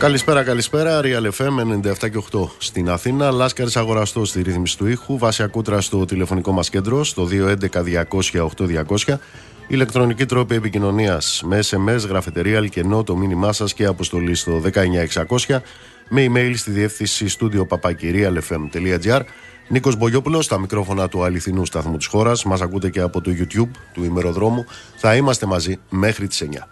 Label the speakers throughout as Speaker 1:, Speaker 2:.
Speaker 1: Καλησπέρα, καλησπέρα. Real FM 97 και 8 στην Αθήνα. Λάσκαρης αγοραστός στη ρύθμιση του ήχου. Βάση ακούτρα στο τηλεφωνικό μας κέντρο στο 211-200-8200. Ηλεκτρονική τρόπη επικοινωνίας με SMS, γραφετερία, αλκενό, το μήνυμά σας και αποστολή στο 19600. Με email στη διεύθυνση στούντιο papakirialfm.gr. Νίκος Μπογιόπουλος στα μικρόφωνα του αληθινού σταθμού της χώρας. Μας ακούτε και από το YouTube του ημεροδρόμου. Θα είμαστε μαζί μέχρι τις 9.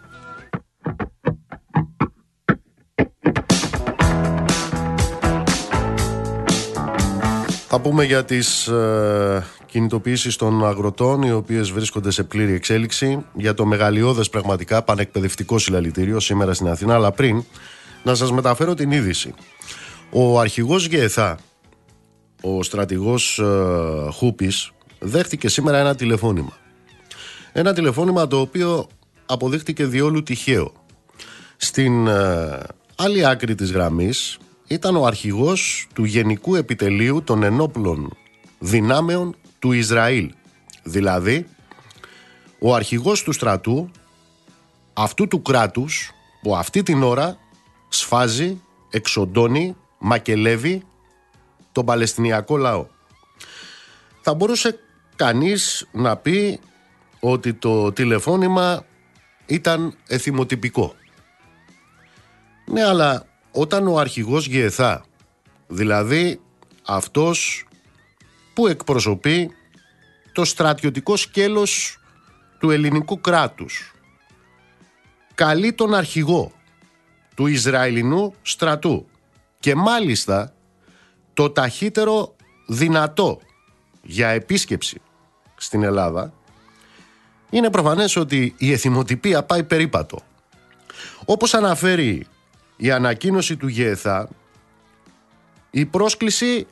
Speaker 1: Θα πούμε για τις ε, κινητοποιήσεις των αγροτών οι οποίες βρίσκονται σε πλήρη εξέλιξη για το μεγαλειώδες πραγματικά πανεκπαιδευτικό συλλαλητήριο σήμερα στην Αθήνα αλλά πριν να σας μεταφέρω την είδηση. Ο αρχηγός Γεεθά, ο στρατηγός ε, Χούπης δέχτηκε σήμερα ένα τηλεφώνημα. Ένα τηλεφώνημα το οποίο αποδείχτηκε διόλου τυχαίο. Στην ε, άλλη άκρη της γραμμής ήταν ο αρχηγός του Γενικού Επιτελείου των Ενόπλων Δυνάμεων του Ισραήλ. Δηλαδή, ο αρχηγός του στρατού αυτού του κράτους που αυτή την ώρα σφάζει, εξοντώνει, μακελεύει τον Παλαιστινιακό λαό. Θα μπορούσε κανείς να πει ότι το τηλεφώνημα ήταν εθιμοτυπικό. Ναι, αλλά όταν ο αρχηγός Γεθά, δηλαδή αυτός που εκπροσωπεί το στρατιωτικό σκέλος του ελληνικού κράτους, καλεί τον αρχηγό του Ισραηλινού στρατού και μάλιστα το ταχύτερο δυνατό για επίσκεψη στην Ελλάδα είναι προφανές ότι η εθιμοτυπία πάει περίπατο. Όπως αναφέρει η ανακοίνωση του ΓΕΘΑ η πρόσκληση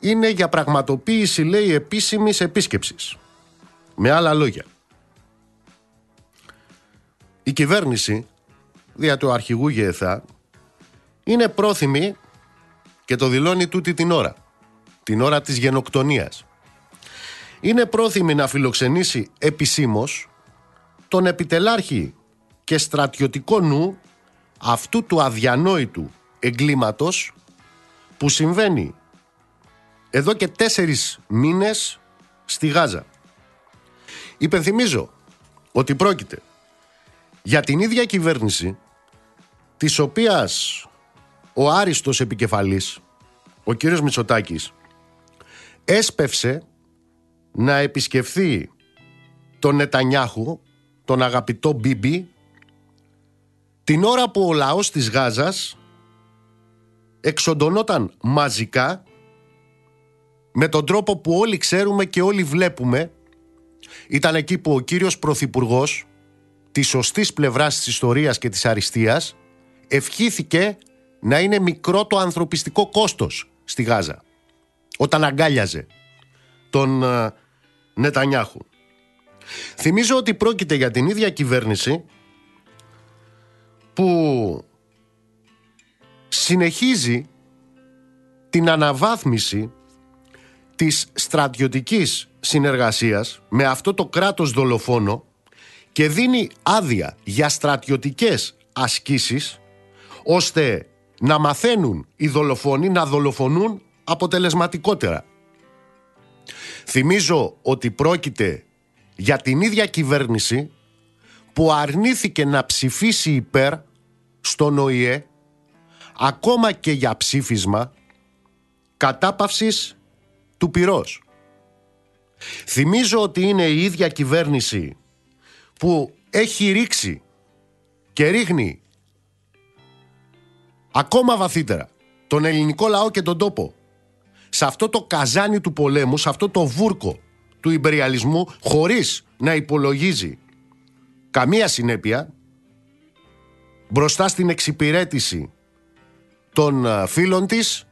Speaker 1: είναι για πραγματοποίηση λέει επίσημης επίσκεψης. Με άλλα λόγια. Η κυβέρνηση δια του αρχηγού ΓΕΘΑ είναι πρόθυμη και το δηλώνει τούτη την ώρα. Την ώρα της γενοκτονίας. Είναι πρόθυμη να φιλοξενήσει επισήμως τον επιτελάρχη και στρατιωτικό νου αυτού του αδιανόητου εγκλήματος που συμβαίνει εδώ και τέσσερις μήνες στη Γάζα. Υπενθυμίζω ότι πρόκειται για την ίδια κυβέρνηση της οποίας ο άριστος επικεφαλής, ο κύριος Μητσοτάκης, έσπευσε να επισκεφθεί τον Νετανιάχου, τον αγαπητό Μπίμπι, την ώρα που ο λαός της Γάζας εξοντωνόταν μαζικά με τον τρόπο που όλοι ξέρουμε και όλοι βλέπουμε ήταν εκεί που ο κύριος Πρωθυπουργός της σωστής πλευράς της ιστορίας και της αριστείας ευχήθηκε να είναι μικρό το ανθρωπιστικό κόστος στη Γάζα όταν αγκάλιαζε τον uh, Νετανιάχου. Θυμίζω ότι πρόκειται για την ίδια κυβέρνηση που συνεχίζει την αναβάθμιση της στρατιωτικής συνεργασίας με αυτό το κράτος δολοφόνο και δίνει άδεια για στρατιωτικές ασκήσεις ώστε να μαθαίνουν οι δολοφόνοι να δολοφονούν αποτελεσματικότερα. Θυμίζω ότι πρόκειται για την ίδια κυβέρνηση που αρνήθηκε να ψηφίσει υπέρ στον ΟΗΕ ακόμα και για ψήφισμα κατάπαυσης του πυρός. Θυμίζω ότι είναι η ίδια κυβέρνηση που έχει ρίξει και ρίχνει ακόμα βαθύτερα τον ελληνικό λαό και τον τόπο σε αυτό το καζάνι του πολέμου, σε αυτό το βούρκο του υπεριαλισμού χωρίς να υπολογίζει καμία συνέπεια μπροστά στην εξυπηρέτηση των ε, φίλων της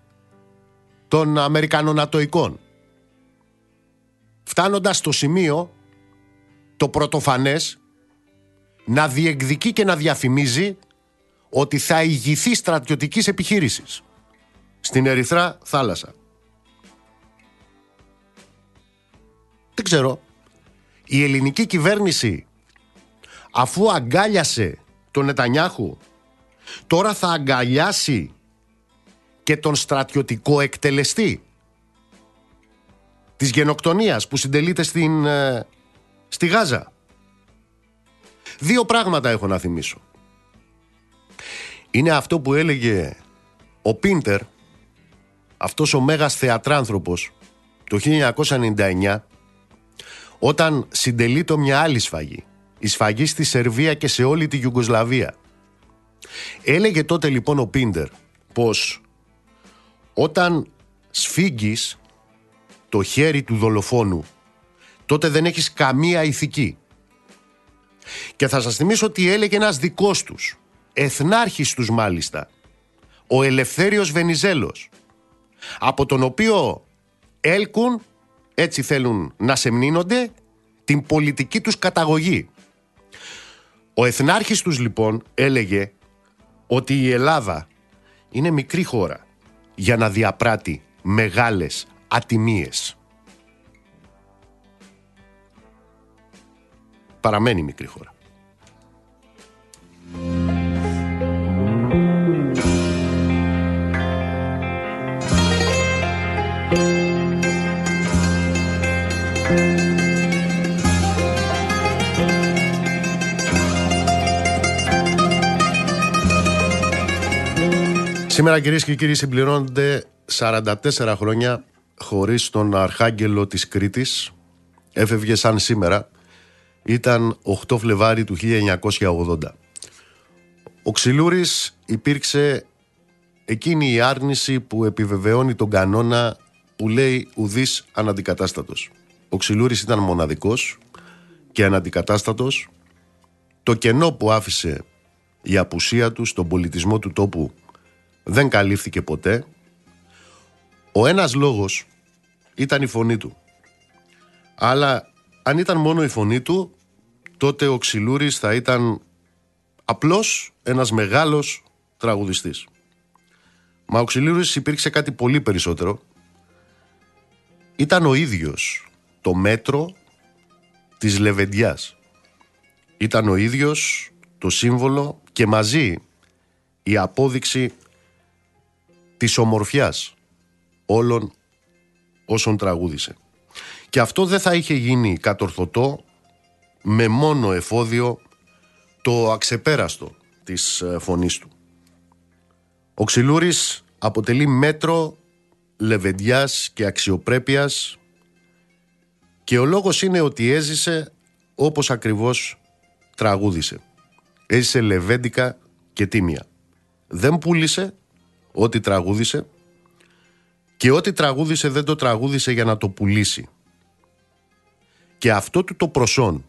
Speaker 1: των Αμερικανονατοικών. Φτάνοντας στο σημείο το πρωτοφανές να διεκδικεί και να διαφημίζει ότι θα ηγηθεί στρατιωτικής επιχείρησης στην Ερυθρά θάλασσα. Δεν ξέρω. Η ελληνική κυβέρνηση αφού αγκάλιασε τον Νετανιάχου τώρα θα αγκαλιάσει και τον στρατιωτικό εκτελεστή της γενοκτονίας που συντελείται στην, ε, στη Γάζα. Δύο πράγματα έχω να θυμίσω. Είναι αυτό που έλεγε ο Πίντερ, αυτός ο μέγας θεατράνθρωπος, το 1999, όταν συντελεί μια άλλη σφαγή, η σφαγή στη Σερβία και σε όλη τη Γιουγκοσλαβία. Έλεγε τότε λοιπόν ο Πίντερ πως όταν σφίγγεις το χέρι του δολοφόνου τότε δεν έχεις καμία ηθική. Και θα σας θυμίσω ότι έλεγε ένας δικός τους, εθνάρχης τους μάλιστα, ο Ελευθέριος Βενιζέλος, από τον οποίο έλκουν, έτσι θέλουν να σεμνύνονται, την πολιτική τους καταγωγή. Ο εθνάρχης τους λοιπόν έλεγε ότι η Ελλάδα είναι μικρή χώρα για να διαπράττει μεγάλες ατιμίες. Παραμένει μικρή χώρα. Σήμερα κυρίες και κύριοι συμπληρώνονται 44 χρόνια χωρίς τον Αρχάγγελο της Κρήτης. Έφευγε σαν σήμερα. Ήταν 8 Φλεβάρι του 1980. Ο Ξυλούρης υπήρξε εκείνη η άρνηση που επιβεβαιώνει τον κανόνα που λέει ουδής αναντικατάστατος. Ο Ξυλούρης ήταν μοναδικός και αναντικατάστατος. Το κενό που άφησε η απουσία του στον πολιτισμό του τόπου δεν καλύφθηκε ποτέ. Ο ένας λόγος ήταν η φωνή του. Αλλά αν ήταν μόνο η φωνή του, τότε ο Ξυλούρης θα ήταν απλώς ένας μεγάλος τραγουδιστής. Μα ο Ξυλούρης υπήρξε κάτι πολύ περισσότερο. Ήταν ο ίδιος το μέτρο της λεβεντιάς. Ήταν ο ίδιος το σύμβολο και μαζί η απόδειξη της ομορφιάς όλων όσων τραγούδισε. Και αυτό δεν θα είχε γίνει κατορθωτό με μόνο εφόδιο το αξεπέραστο της ε, φωνής του. Ο Ξυλούρης αποτελεί μέτρο λεβεντιάς και αξιοπρέπειας και ο λόγος είναι ότι έζησε όπως ακριβώς τραγούδισε. Έζησε λεβέντικα και τίμια. Δεν πούλησε ό,τι τραγούδισε και ό,τι τραγούδισε δεν το τραγούδισε για να το πουλήσει. Και αυτό του το προσόν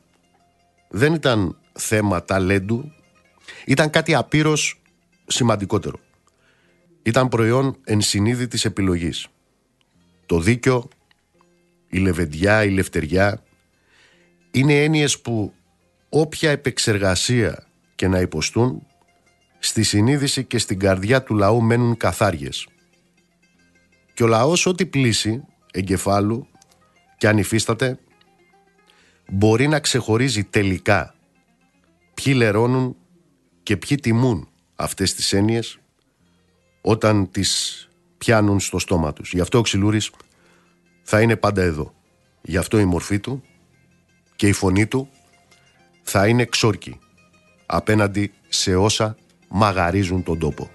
Speaker 1: δεν ήταν θέμα ταλέντου, ήταν κάτι απείρως σημαντικότερο. Ήταν προϊόν ενσυνείδητης επιλογής. Το δίκιο, η λεβεντιά, η λευτεριά είναι έννοιες που όποια επεξεργασία και να υποστούν στη συνείδηση και στην καρδιά του λαού μένουν καθάριες. Και ο λαός ό,τι πλήσει εγκεφάλου και αν υφίσταται μπορεί να ξεχωρίζει τελικά ποιοι λερώνουν και ποιοι τιμούν αυτές τις έννοιες όταν τις πιάνουν στο στόμα τους. Γι' αυτό ο Ξυλούρης θα είναι πάντα εδώ. Γι' αυτό η μορφή του και η φωνή του θα είναι ξόρκη απέναντι σε όσα μαγαρίζουν τον τόπο.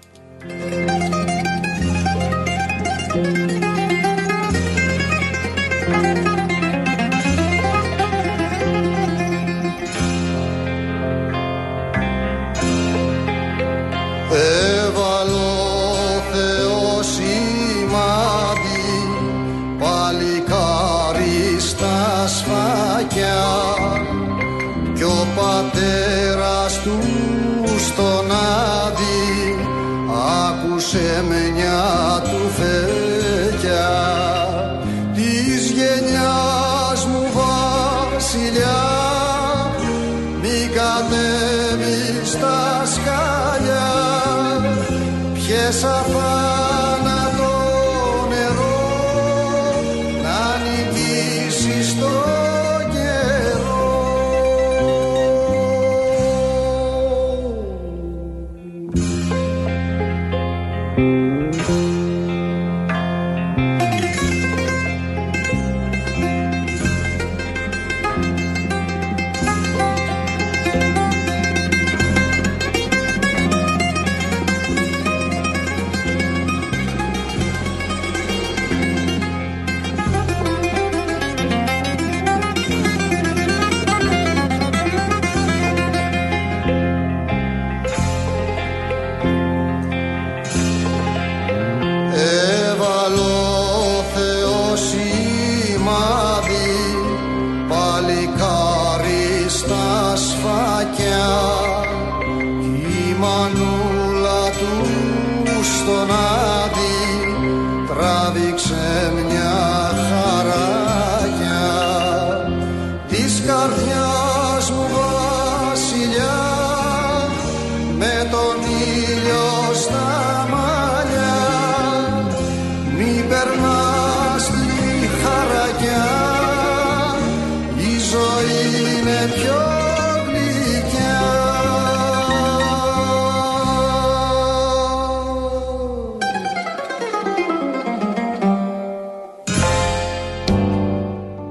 Speaker 1: this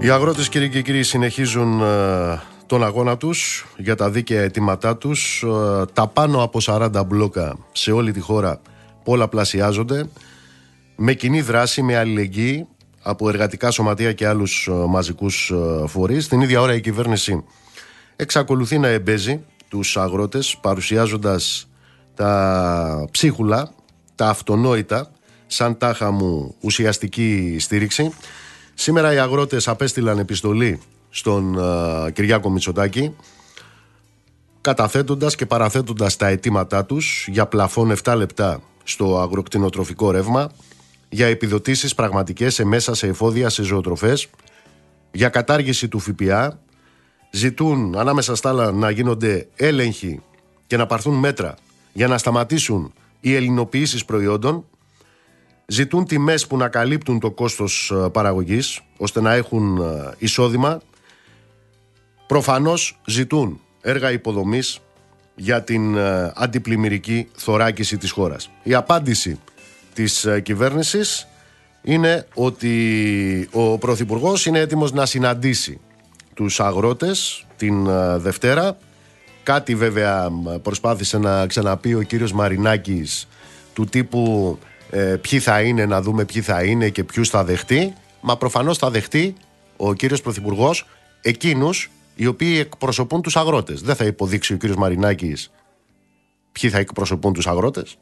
Speaker 1: Οι αγρότες κύριε και κύριοι συνεχίζουν ε, τον αγώνα τους για τα δίκαια αιτήματά τους. Ε, τα πάνω από 40 μπλόκα σε όλη τη χώρα πολλαπλασιάζονται με κοινή δράση, με αλληλεγγύη από εργατικά σωματεία και άλλους ε, μαζικούς φορείς. Την ίδια ώρα η κυβέρνηση εξακολουθεί να εμπέζει τους αγρότες παρουσιάζοντας τα ψίχουλα, τα αυτονόητα σαν τάχα μου ουσιαστική στήριξη. Σήμερα οι αγρότες απέστειλαν επιστολή στον uh, Κυριάκο Μητσοτάκη καταθέτοντας και παραθέτοντας τα αιτήματά τους για πλαφόν 7 λεπτά στο αγροκτηνοτροφικό ρεύμα, για επιδοτήσεις πραγματικές σε μέσα σε εφόδια σε ζωοτροφές, για κατάργηση του ΦΠΑ, ζητούν ανάμεσα στα άλλα να γίνονται έλεγχοι και να πάρθουν μέτρα για να σταματήσουν οι ελληνοποιήσεις προϊόντων ζητούν τιμές που να καλύπτουν το κόστος ε, παραγωγής ώστε να έχουν ε, εισόδημα προφανώς ζητούν έργα υποδομής για την ε, αντιπλημμυρική θωράκιση της χώρας. Η απάντηση της κυβέρνησης είναι ότι ο Πρωθυπουργός είναι έτοιμος να συναντήσει τους αγρότες την Δευτέρα. Κάτι βέβαια προσπάθησε να ξαναπεί ο κύριος Μαρινάκης του τύπου ε, ποιοι θα είναι, να δούμε ποιοι θα είναι και ποιους θα δεχτεί. Μα προφανώς θα δεχτεί ο κύριος Πρωθυπουργός εκείνους οι οποίοι εκπροσωπούν τους αγρότες. Δεν θα υποδείξει ο κύριος Μαρινάκης ποιοι θα εκπροσωπούν τους αγρότες.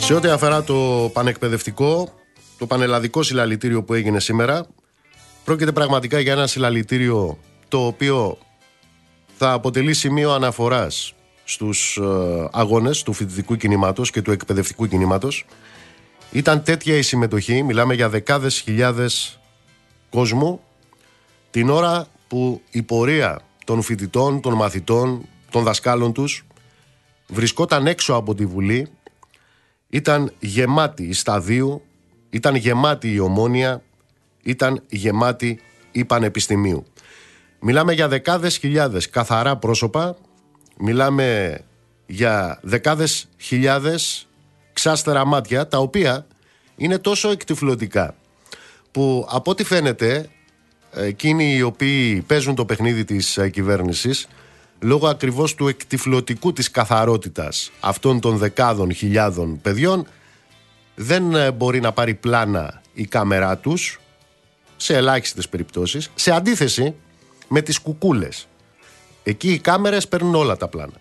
Speaker 1: Σε ό,τι αφορά το πανεκπαιδευτικό, το πανελλαδικό συλλαλητήριο που έγινε σήμερα πρόκειται πραγματικά για ένα συλλαλητήριο το οποίο θα αποτελεί σημείο αναφοράς στους ε, αγώνες του φοιτητικού κινήματος και του εκπαιδευτικού κινήματος. Ήταν τέτοια η συμμετοχή, μιλάμε για δεκάδες χιλιάδες κόσμου, την ώρα που η πορεία των φοιτητών, των μαθητών, των δασκάλων τους βρισκόταν έξω από τη Βουλή, ήταν γεμάτη η σταδίου ήταν γεμάτη η ομόνια, ήταν γεμάτη η πανεπιστημίου. Μιλάμε για δεκάδες χιλιάδες καθαρά πρόσωπα, μιλάμε για δεκάδες χιλιάδες ξάστερα μάτια, τα οποία είναι τόσο εκτιφλωτικά, που από ό,τι φαίνεται εκείνοι οι οποίοι παίζουν το παιχνίδι της ε, κυβέρνησης λόγω ακριβώς του εκτιφλωτικού της καθαρότητας αυτών των δεκάδων χιλιάδων παιδιών δεν ε, μπορεί να πάρει πλάνα η κάμερά τους σε ελάχιστες περιπτώσεις σε αντίθεση με τις κουκούλες. Εκεί οι κάμερες παίρνουν όλα τα πλάνα.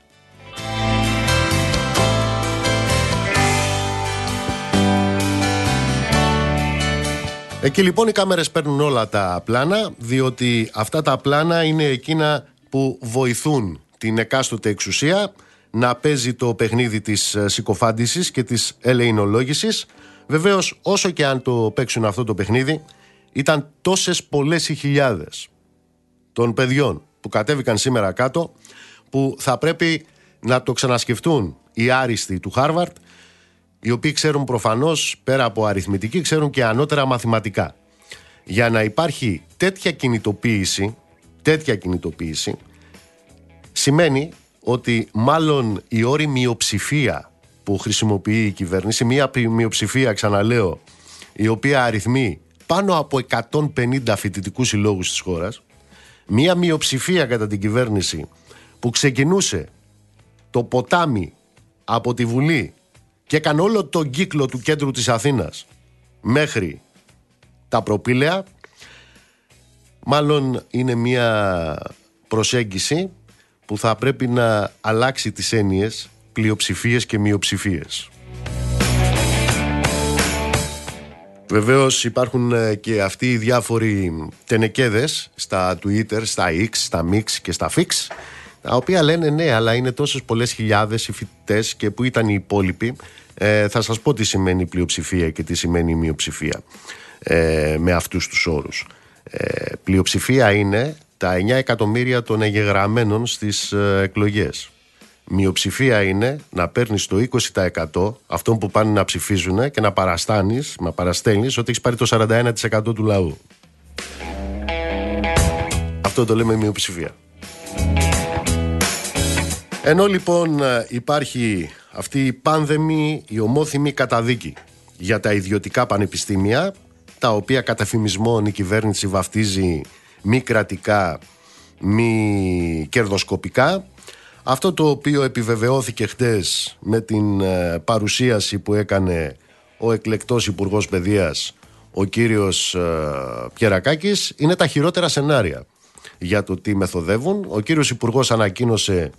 Speaker 1: Εκεί λοιπόν οι κάμερες παίρνουν όλα τα πλάνα διότι αυτά τα πλάνα είναι εκείνα που βοηθούν την εκάστοτε εξουσία να παίζει το παιχνίδι της ε, συκοφάντησης και της ελεηνολόγησης. Βεβαίως όσο και αν το παίξουν αυτό το παιχνίδι ήταν τόσες πολλές οι χιλιάδες των παιδιών που κατέβηκαν σήμερα κάτω που θα πρέπει να το ξανασκεφτούν οι άριστοι του Χάρβαρτ οι οποίοι ξέρουν προφανώς πέρα από αριθμητική ξέρουν και ανώτερα μαθηματικά. Για να υπάρχει τέτοια κινητοποίηση, τέτοια κινητοποίηση σημαίνει ότι μάλλον η όρη μειοψηφία που χρησιμοποιεί η κυβέρνηση, μια μειοψηφία ξαναλέω, η οποία αριθμεί πάνω από 150 φοιτητικούς συλλόγους της χώρας, μια μειοψηφία κατά την κυβέρνηση που ξεκινούσε το ποτάμι από τη Βουλή και έκανε όλο τον κύκλο του κέντρου της Αθήνας μέχρι τα προπήλαια, μάλλον είναι μια προσέγγιση που θα πρέπει να αλλάξει τις έννοιες πλειοψηφίες και μειοψηφίες. Βεβαίως υπάρχουν ε, και αυτοί οι διάφοροι τενεκέδες στα Twitter, στα X, στα Mix και στα Fix τα οποία λένε ναι αλλά είναι τόσες πολλές χιλιάδες οι φοιτητές και που ήταν οι υπόλοιποι ε, θα σας πω τι σημαίνει πλειοψηφία και τι σημαίνει μειοψηφία ε, με αυτούς τους όρους. Ε, πλειοψηφία είναι τα 9 εκατομμύρια των εγγεγραμμένων στις ε, εκλογές. Μειοψηφία είναι να παίρνεις το 20% αυτών που πάνε να ψηφίζουν και να παραστάνεις, να παραστέλνεις ότι έχεις πάρει το 41% του λαού. Αυτό το λέμε μειοψηφία. Ενώ λοιπόν ε, υπάρχει αυτή η πάνδεμη, η ομόθυμη καταδίκη για τα ιδιωτικά πανεπιστήμια, τα οποία κατά φημισμόν η κυβέρνηση βαφτίζει μη κρατικά, μη κερδοσκοπικά. Αυτό το οποίο επιβεβαιώθηκε χτες με την ε, παρουσίαση που έκανε ο εκλεκτός Υπουργός Παιδείας, ο κύριος ε, Πιερακάκης, είναι τα χειρότερα σενάρια για το τι μεθοδεύουν. Ο κύριος Υπουργός ανακοίνωσε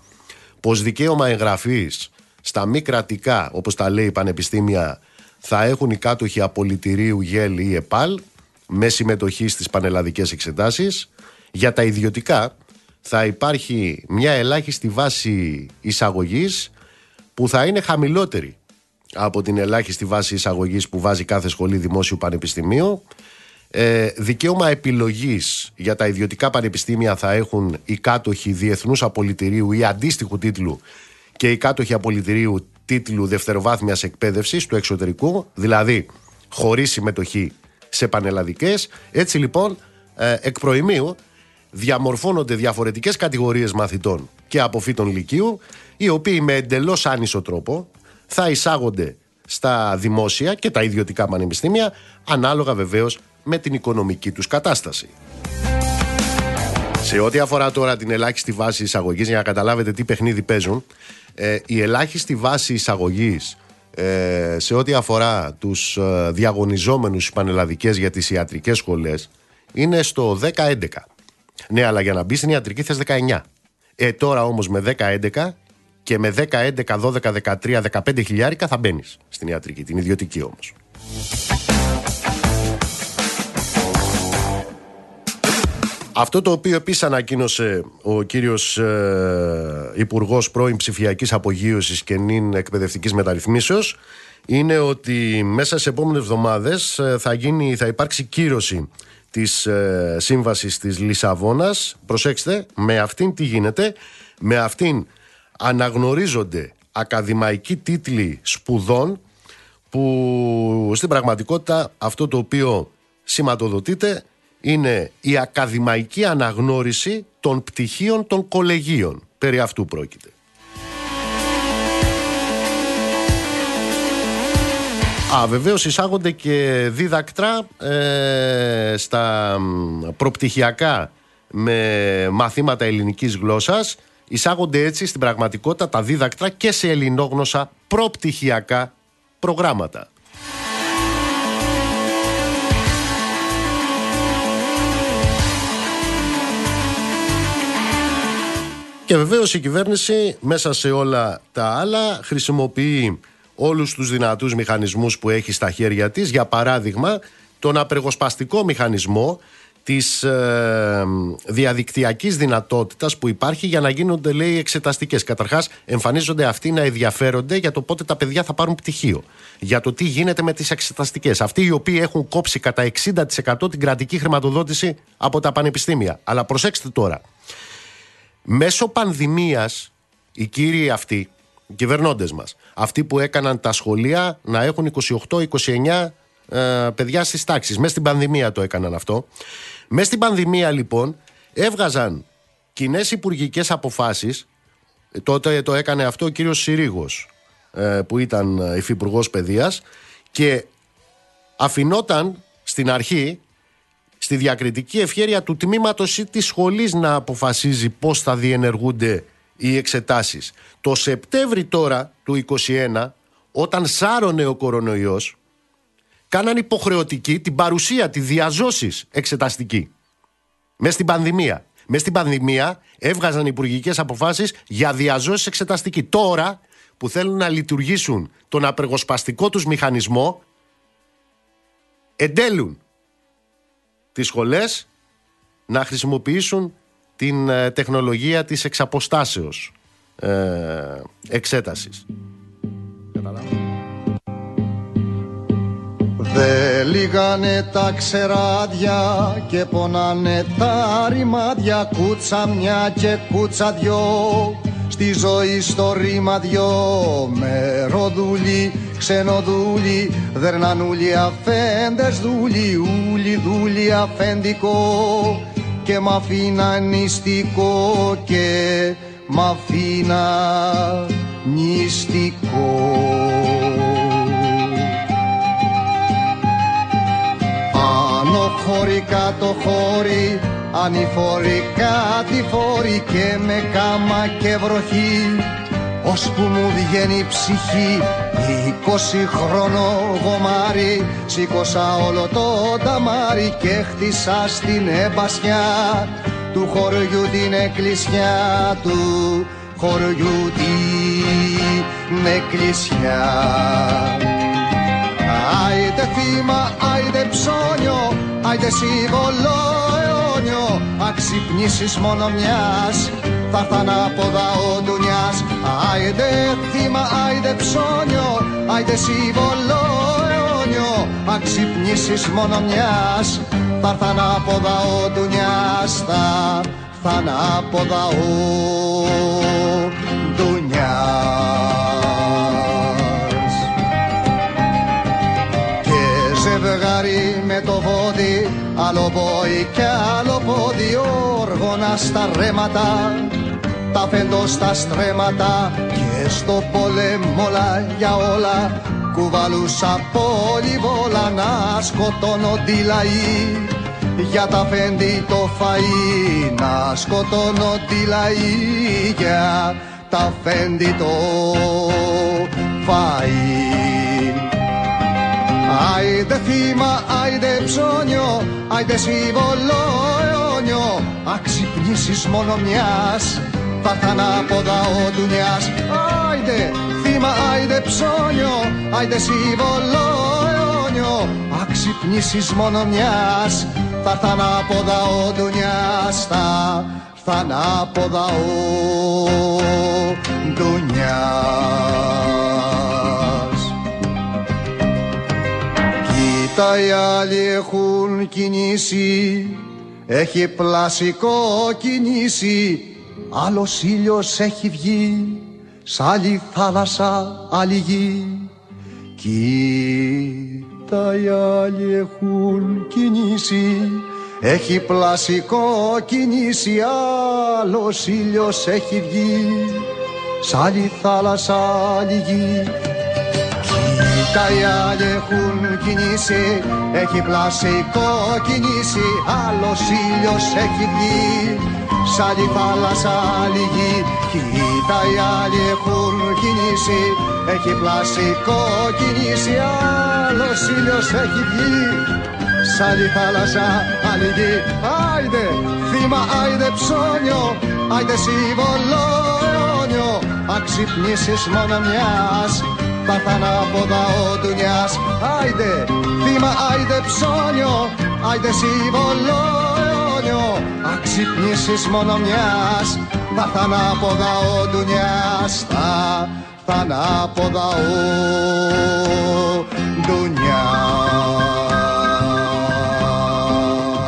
Speaker 1: πως δικαίωμα εγγραφής στα μη κρατικά, όπως τα λέει η πανεπιστήμια, θα έχουν οι κάτοχοι απολυτηρίου ΓΕΛ ή ΕΠΑΛ με συμμετοχή στις πανελλαδικές εξετάσεις. Για τα ιδιωτικά θα υπάρχει μια ελάχιστη βάση εισαγωγής που θα είναι χαμηλότερη από την ελάχιστη βάση εισαγωγής που βάζει κάθε σχολή δημόσιου πανεπιστημίου. Ε, δικαίωμα επιλογής για τα ιδιωτικά πανεπιστήμια θα έχουν οι κάτοχοι διεθνούς απολυτηρίου ή αντίστοιχου τίτλου και οι κάτοχοι απολυτηρίου τίτλου δευτεροβάθμιας εκπαίδευσης του εξωτερικού, δηλαδή χωρίς συμμετοχή σε πανελλαδικές. Έτσι λοιπόν, ε, εκ προημίου, διαμορφώνονται διαφορετικές κατηγορίες μαθητών και αποφύτων λυκείου, οι οποίοι με εντελώς άνισο τρόπο θα εισάγονται στα δημόσια και τα ιδιωτικά πανεπιστήμια, ανάλογα βεβαίως με την οικονομική τους κατάσταση. Σε ό,τι αφορά τώρα την ελάχιστη βάση εισαγωγής, για να καταλάβετε τι παιχνίδι παίζουν, ε, η ελάχιστη βάση εισαγωγής ε, σε ό,τι αφορά τους ε, διαγωνιζόμενους πανελλαδικές για τις ιατρικές σχολές είναι στο 10-11. Ναι, αλλά για να μπει στην ιατρική θες 19. Ε, τώρα όμως με 10-11 και με 10, 11, 12, 13, 15 χιλιάρικα θα μπαίνεις στην ιατρική, την ιδιωτική όμως. Αυτό το οποίο επίσης ανακοίνωσε ο κύριος ε, Υπουργός πρώην ψηφιακής απογείωσης και νυν εκπαιδευτικής μεταρρυθμίσεως είναι ότι μέσα σε επόμενες εβδομάδες ε, θα, θα υπάρξει κύρωση της ε, σύμβασης της Λισαβόνας. Προσέξτε, με αυτήν τι γίνεται, με αυτήν αναγνωρίζονται ακαδημαϊκοί τίτλοι σπουδών που στην πραγματικότητα αυτό το οποίο σηματοδοτείται είναι η ακαδημαϊκή αναγνώριση των πτυχίων των κολεγίων. Περί αυτού πρόκειται. Α, βεβαίως εισάγονται και δίδακτρα ε, στα προπτυχιακά με μαθήματα ελληνικής γλώσσας. Εισάγονται έτσι στην πραγματικότητα τα δίδακτρα και σε ελληνόγνωσα προπτυχιακά προγράμματα. Και βεβαίως η κυβέρνηση μέσα σε όλα τα άλλα χρησιμοποιεί όλους τους δυνατούς μηχανισμούς που έχει στα χέρια της. Για παράδειγμα, τον απεργοσπαστικό μηχανισμό της ε, διαδικτυακής δυνατότητας που υπάρχει για να γίνονται λέει εξεταστικές. Καταρχάς εμφανίζονται αυτοί να ενδιαφέρονται για το πότε τα παιδιά θα πάρουν πτυχίο. Για το τι γίνεται με τις εξεταστικές. Αυτοί οι οποίοι έχουν κόψει κατά 60% την κρατική χρηματοδότηση από τα πανεπιστήμια. Αλλά προσέξτε τώρα, Μέσω πανδημίας οι κύριοι αυτοί, οι κυβερνώντες μας, αυτοί που έκαναν τα σχολεία να έχουν 28-29 ε, παιδιά στις τάξεις. Μέσα στην πανδημία το έκαναν αυτό. Μέσα στην πανδημία λοιπόν έβγαζαν κοινές υπουργικές αποφάσεις. Τότε το έκανε αυτό ο κύριος Συρίγος ε, που ήταν υφυπουργός παιδείας και αφινόταν στην αρχή στη διακριτική ευχέρεια του τμήματος ή της σχολής να αποφασίζει πώς θα διενεργούνται οι εξετάσεις. Το Σεπτέμβρη τώρα του 2021, όταν σάρωνε ο κορονοϊός, κάναν υποχρεωτική την παρουσία, τη διαζώσεις εξεταστική. Μέσα στην πανδημία. Μέσα στην πανδημία έβγαζαν υπουργικές αποφάσεις για διαζώσεις εξεταστική. Τώρα που θέλουν να λειτουργήσουν τον απεργοσπαστικό τους μηχανισμό, εντέλουν τις σχολές να χρησιμοποιήσουν την ε, τεχνολογία της εξαποστάσεως ε, εξέτασης.
Speaker 2: Δε λίγανε τα ξεράδια και πονάνε τα ρημάδια κούτσα μια και κούτσα δυο στη ζωή στο ρήμα δυο με ροδούλι, ξενοδούλι, δερνανούλι, αφέντες δούλι, ούλι δούλι αφεντικό και μ' αφήνα νηστικό και μ' αφήνα νηστικό. Άνω χώρι κάτω χώρι ανηφορικά τη φόρη και με κάμα και βροχή. Ώσπου μου βγαίνει η ψυχή είκοσι χρόνο γομάρι σήκωσα όλο το ταμάρι και χτίσα στην εμπασιά του χωριού την εκκλησιά του. Χωριού την εκκλησιά. Άιτε θύμα, άιτε ψώνιο, άιτε σύμβολο αιώνιο αξυπνήσεις μόνο μιας θα έρθαν από ο ντουνιάς Άιντε θύμα, άιντε ψώνιο, άιντε σύμβολο αιώνιο. Αξυπνήσεις μόνο μιας, θα έρθαν από ο ντουνιάς Θα έρθαν από ο ντουνιάς Και ζευγάρι με το βόδι, άλλο πόη και άλλο πόδι Όργονα στα ρέματα τα φέντο στα στρέμματα και στο πολέμολα για όλα. Κουβαλούσα πολυβόλα να σκοτώνω τη λαή. Για τα φέντη το φαΐ να σκοτώνω τη λαή. Για τα φέντη το φαΐ Άιντε θύμα, άιντε ψώνιο, άιντε σύμβολο αιώνιο αξυπνήσεις μόνο μιας θα έρθαν από ο ντουνιάς Άιντε θύμα, άιντε ψώνιο, άιντε σύμβολο αιώνιο Αξυπνήσεις μόνο μιας, θα έρθαν από ο ντουνιάς Θα έρθαν από ο ντουνιάς Κοίτα οι άλλοι έχουν κινήσει. Έχει πλασικό κινήσει άλλος ήλιος έχει βγει. Σ' άλλη θάλασσα άλλη γη. Κοίτα οι άλλοι έχουν κινήσει. Έχει πλασικό κινήσει άλλος ήλιος έχει βγει. Σ' άλλη θάλασσα άλλη γη. Κοίτα οι άλλοι έχουν κινήσει έχει πλασικό κινήσει άλλος ήλιος έχει βγει. Σ' άλλη θάλασσα άλλη γη Κοίτα οι άλλοι έχουν κινήσει Έχει πλασικό κινήσει Άλλος ήλιος έχει βγει. Σ' άλλη θάλασσα άλλη γη Άιντε θύμα άιντε ψώνιο Άιντε σύμβολο αιώνιο Αξυπνήσεις μόνο μιας θα έρθαν από τα οντουνιάς Άιντε θύμα άιντε ψώνιο Άιντε σύμβολο αιώνιο Αξυπνήσεις μόνο μιας Θα έρθαν από ο ντουνιάς Θα έρθαν από ο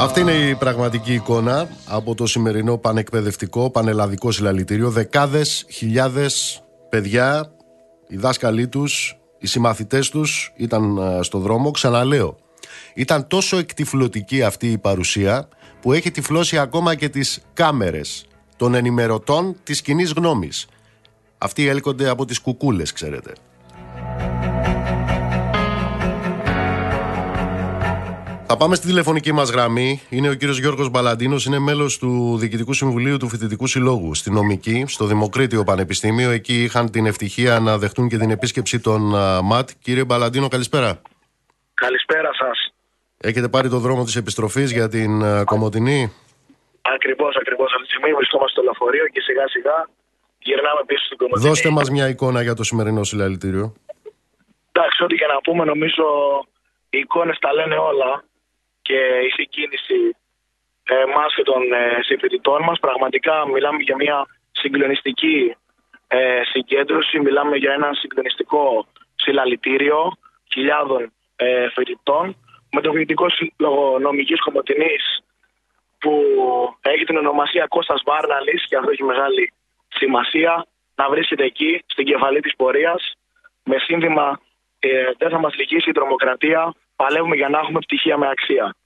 Speaker 1: Αυτή είναι η πραγματική εικόνα από το σημερινό πανεκπαιδευτικό, πανελλαδικό συλλαλητήριο. Δεκάδες, χιλιάδες παιδιά, οι δάσκαλοι τους, οι συμμαθητές τους ήταν ε, στο δρόμο. Ξαναλέω, ήταν τόσο εκτιφλωτική αυτή η παρουσία που έχει τυφλώσει ακόμα και τις κάμερες των ενημερωτών της κοινή γνώμης. Αυτοί έλκονται από τις κουκούλες, ξέρετε. Θα πάμε στη τηλεφωνική μας γραμμή. Είναι ο κύριος Γιώργος Μπαλαντίνος, είναι μέλος του Διοικητικού Συμβουλίου του Φοιτητικού Συλλόγου στη Νομική, στο Δημοκρίτιο Πανεπιστήμιο. Εκεί είχαν την ευτυχία να δεχτούν και την επίσκεψη των ΜΑΤ. Κύριε Μπαλαντίνο, καλησπέρα.
Speaker 3: Καλησπέρα σας.
Speaker 1: Έχετε πάρει το δρόμο της επιστροφής για την uh, Κομωτινή;
Speaker 3: Ακριβώς, ακριβώς. Αυτή τη στιγμή βρισκόμαστε στο λεωφορείο και σιγά σιγά γυρνάμε πίσω στην Κομωτινή.
Speaker 1: Δώστε μας μια εικόνα για το σημερινό συλλαλητήριο.
Speaker 3: Εντάξει, ό,τι και να πούμε νομίζω οι εικόνες τα λένε όλα και η συγκίνηση ε, μας και των ε, συμφοιτητών μας. Πραγματικά μιλάμε για μια συγκλονιστική ε, συγκέντρωση, μιλάμε για ένα συγκλονιστικό συλλαλητήριο χιλιάδων ε, φοιτητών. Με το Φοιτητικό Σύλλογο Νομικής Κομωτινής που έχει την ονομασία Κώστας Βάρναλης και αυτό έχει μεγάλη σημασία να βρίσκεται εκεί στην κεφαλή της πορείας. Με σύνδημα ε, δεν θα μας λυγίσει η τρομοκρατία παλεύουμε για να έχουμε πτυχία με αξία.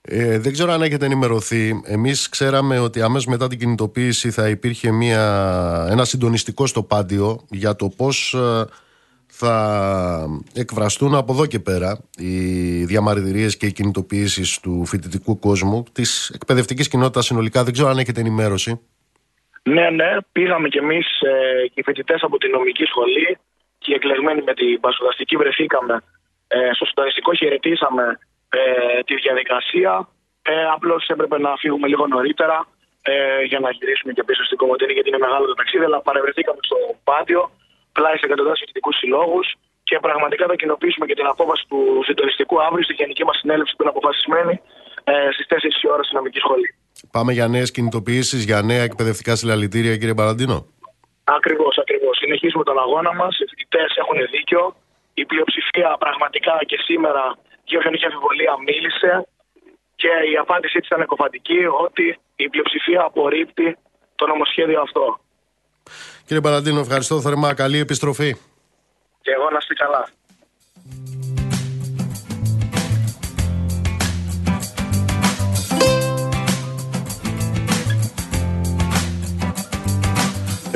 Speaker 1: Ε, δεν ξέρω αν έχετε ενημερωθεί. Εμείς ξέραμε ότι αμέσως μετά την κινητοποίηση θα υπήρχε μια, ένα συντονιστικό στο πάντιο για το πώς ε, θα εκφραστούν από εδώ και πέρα οι διαμαρτυρίες και οι κινητοποιήσεις του φοιτητικού κόσμου, της εκπαιδευτικής κοινότητας συνολικά. Δεν ξέρω αν έχετε ενημέρωση.
Speaker 3: Ναι, ναι, πήγαμε κι εμείς ε, και οι φοιτητές από την νομική σχολή και οι εκλεγμένοι με την Πασοδαστική βρεθήκαμε ε, στο συντονιστικό, χαιρετήσαμε ε, τη διαδικασία. Ε, Απλώς έπρεπε να φύγουμε λίγο νωρίτερα ε, για να γυρίσουμε και πίσω στην Κομωτινή, γιατί είναι μεγάλο το ταξίδι. Αλλά παρευρεθήκαμε στο πάτιο, πλάι σε εκατοντάδες φοιτητικούς συλλόγους και πραγματικά θα κοινοποιήσουμε και την απόφαση του συντονιστικού αύριο στη γενική μας συνέλευση που είναι αποφασισμένη ε, στις 4 η ώρα στην νομική σχολή.
Speaker 1: Πάμε για νέες κινητοποιήσεις, για νέα εκπαιδευτικά συλλαλητήρια, κύριε Παραντίνο.
Speaker 3: Ακριβώς, ακριβώς. Συνεχίζουμε τον αγώνα μας. Οι φοιτητές έχουν δίκιο. Η πλειοψηφία πραγματικά και σήμερα και όσον είχε αμφιβολία μίλησε και η απάντησή της ήταν εκοφαντική ότι η πλειοψηφία απορρίπτει το νομοσχέδιο αυτό.
Speaker 1: Κύριε Παραντίνο, ευχαριστώ θερμά. Καλή επιστροφή.
Speaker 3: Και εγώ να είστε καλά.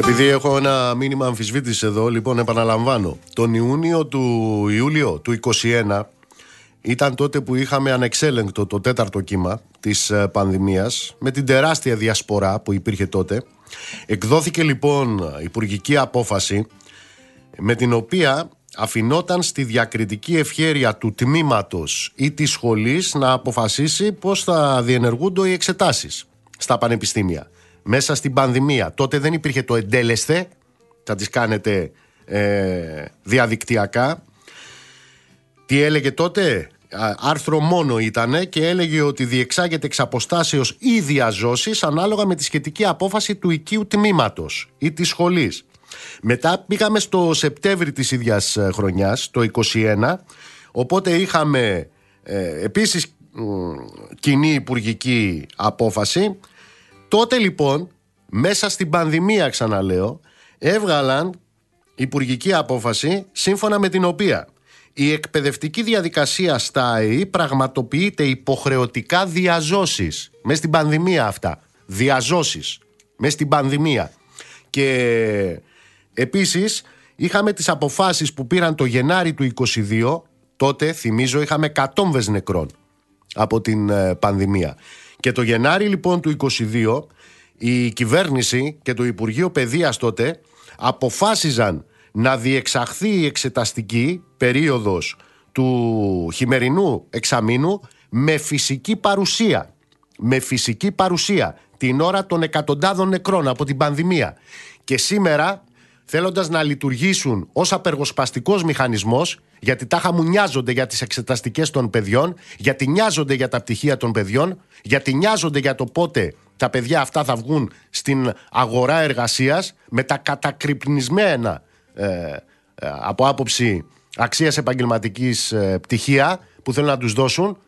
Speaker 1: Επειδή έχω ένα μήνυμα αμφισβήτηση εδώ, λοιπόν επαναλαμβάνω. Τον Ιούνιο του Ιούλιο του 2021 ήταν τότε που είχαμε ανεξέλεγκτο το τέταρτο κύμα της ε, πανδημίας με την τεράστια διασπορά που υπήρχε τότε. Εκδόθηκε λοιπόν υπουργική απόφαση με την οποία αφινόταν στη διακριτική ευχέρεια του τμήματος ή της σχολής να αποφασίσει πώς θα διενεργούνται οι εξετάσεις στα πανεπιστήμια. Μέσα στην πανδημία. Τότε δεν υπήρχε το εντέλεσθε, θα τις κάνετε ε, διαδικτυακά. Τι έλεγε τότε, άρθρο μόνο ήταν και έλεγε ότι διεξάγεται εξ αποστάσεως ή διαζώσεις ανάλογα με τη σχετική απόφαση του οικείου τμήματος ή της σχολής. Μετά πήγαμε στο Σεπτέμβρη της ίδιας ε, χρονιάς, το 21, οπότε είχαμε ε, επίσης κοινή υπουργική απόφαση. Τότε λοιπόν, μέσα στην πανδημία ξαναλέω, έβγαλαν υπουργική απόφαση σύμφωνα με την οποία η εκπαιδευτική διαδικασία στα ΑΕΗ πραγματοποιείται υποχρεωτικά διαζώσεις. Μέσα στην πανδημία αυτά. Διαζώσεις. Μέσα στην πανδημία. Και επίσης είχαμε τις αποφάσεις που πήραν το Γενάρη του 22. Τότε, θυμίζω, είχαμε κατόμβες νεκρών από την ε, πανδημία. Και το Γενάρη λοιπόν του 22 η κυβέρνηση και το Υπουργείο Παιδείας τότε αποφάσιζαν να διεξαχθεί η εξεταστική περίοδος του χειμερινού εξαμήνου με φυσική παρουσία. Με φυσική παρουσία την ώρα των εκατοντάδων νεκρών από την πανδημία. Και σήμερα θέλοντας να λειτουργήσουν ως απεργοσπαστικός μηχανισμός γιατί τάχα μου νοιάζονται για τις εξεταστικές των παιδιών, γιατί νοιάζονται για τα πτυχία των παιδιών, γιατί νοιάζονται για το πότε τα παιδιά αυτά θα βγουν στην αγορά εργασίας με τα κατακρυπνισμένα ε, ε, από άποψη αξίας επαγγελματικής ε, πτυχία που θέλουν να τους δώσουν,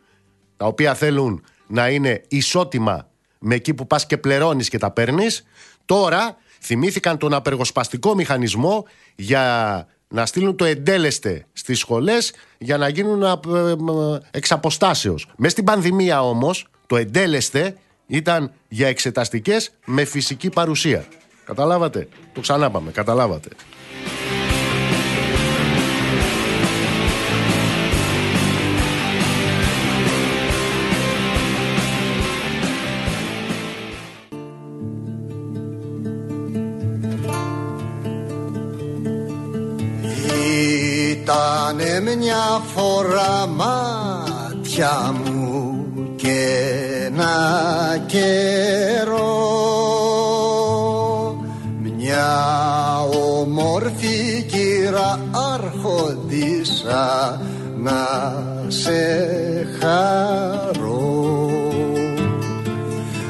Speaker 1: τα οποία θέλουν να είναι ισότιμα με εκεί που πας και πληρώνεις και τα παίρνεις, τώρα θυμήθηκαν τον απεργοσπαστικό μηχανισμό για να στείλουν το εντέλεστε στις σχολές για να γίνουν εξ αποστάσεως. Μες στην πανδημία όμως το εντέλεστε ήταν για εξεταστικές με φυσική παρουσία. Καταλάβατε; Το ξανά πάμε. Καταλάβατε.
Speaker 2: Ήτανε μια φορά μάτια μου και ένα καιρό. Μια όμορφη κύρα άρχοντισα να σε χαρώ.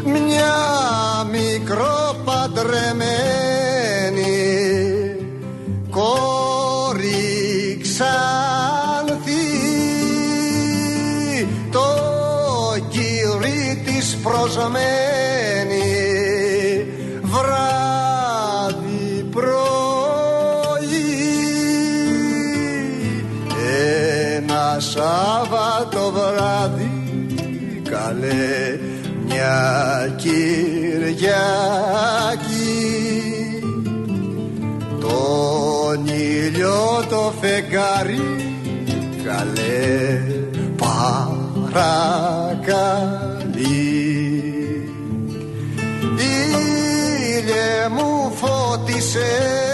Speaker 2: Μια μικρό παντρεμένη Σάββατο βράδυ καλέ μια Κυριακή. Τον ήλιο το φεγγάρι καλέ παρακαλεί. Ήλιε μου φώτισε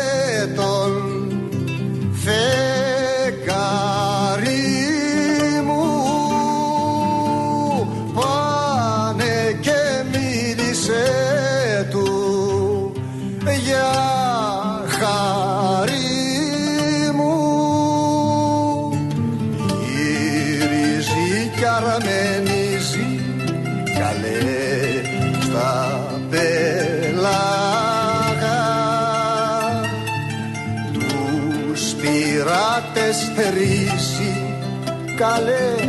Speaker 2: πειράτες θερήσει καλέ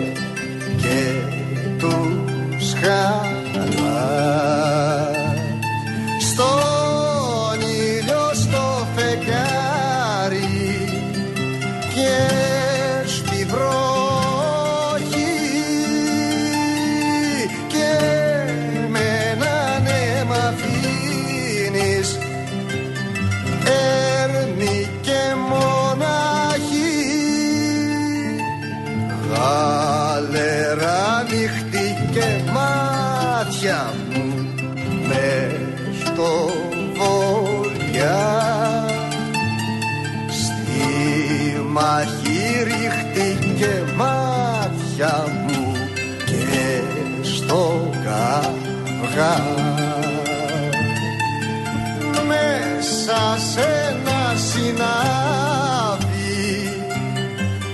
Speaker 2: και μάτια μου μες στο βοριά στη μαχή ρίχτηκε μάτια μου και στο καυγά. Μέσα σε ένα συνάδει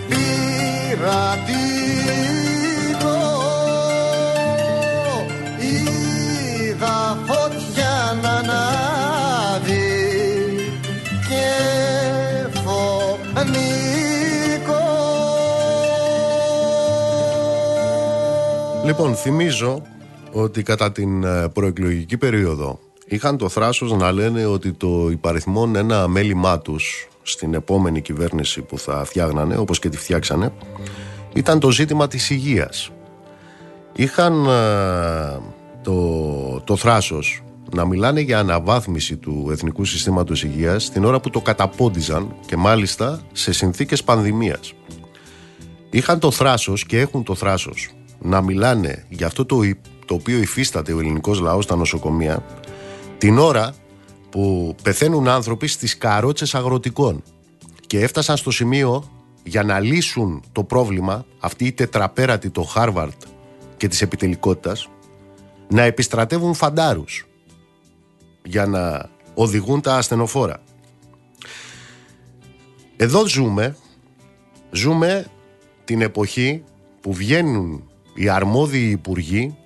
Speaker 2: πειρατικό
Speaker 1: Λοιπόν, θυμίζω ότι κατά την ε, προεκλογική περίοδο είχαν το θράσος να λένε ότι το υπαριθμόν ένα μέλημά τους στην επόμενη κυβέρνηση που θα φτιάγνανε, όπως και τη φτιάξανε, ήταν το ζήτημα της υγείας. Είχαν ε, το, το θράσος να μιλάνε για αναβάθμιση του Εθνικού Συστήματος Υγείας την ώρα που το καταπόντιζαν και μάλιστα σε συνθήκες πανδημίας. Είχαν το θράσος και έχουν το θράσος να μιλάνε για αυτό το, υ- το οποίο υφίσταται ο ελληνικός λαός στα νοσοκομεία την ώρα που πεθαίνουν άνθρωποι στις καρότσες αγροτικών και έφτασαν στο σημείο για να λύσουν το πρόβλημα αυτή η τετραπέρατη το Χάρβαρτ και της επιτελικότητας να επιστρατεύουν φαντάρους για να οδηγούν τα ασθενοφόρα. Εδώ ζούμε, ζούμε την εποχή που βγαίνουν οι αρμόδιοι υπουργοί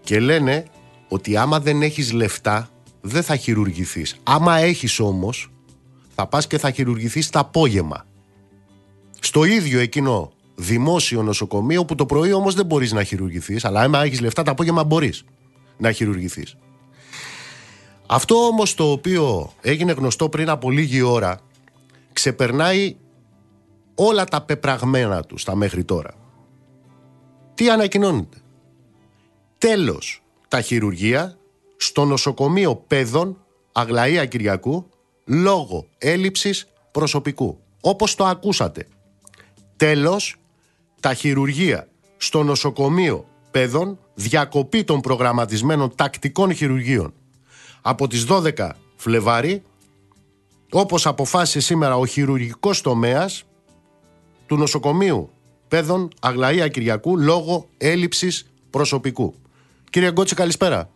Speaker 1: και λένε ότι άμα δεν έχεις λεφτά δεν θα χειρουργηθείς. Άμα έχεις όμως θα πας και θα χειρουργηθείς τα απόγευμα. Στο ίδιο εκείνο δημόσιο νοσοκομείο που το πρωί όμως δεν μπορείς να χειρουργηθείς αλλά άμα έχεις λεφτά τα απόγευμα μπορείς να χειρουργηθείς. Αυτό όμως το οποίο έγινε γνωστό πριν από λίγη ώρα ξεπερνάει όλα τα πεπραγμένα τους στα μέχρι τώρα. Τι ανακοινώνεται; Τέλος τα χειρουργεία στο νοσοκομείο Πέδων Αγλαία Κυριακού λόγω έλλειψης προσωπικού. Όπως το ακούσατε. Τέλος τα χειρουργεία στο νοσοκομείο Πέδων διακοπή των προγραμματισμένων τακτικών χειρουργείων. Από τις 12 Φλεβάρι όπως αποφάσισε σήμερα ο χειρουργικός τομέας του νοσοκομείου Πέδων Αγλαία Κυριακού λόγω έλλειψης προσωπικού. Κύριε Γκότση, καλησπέρα.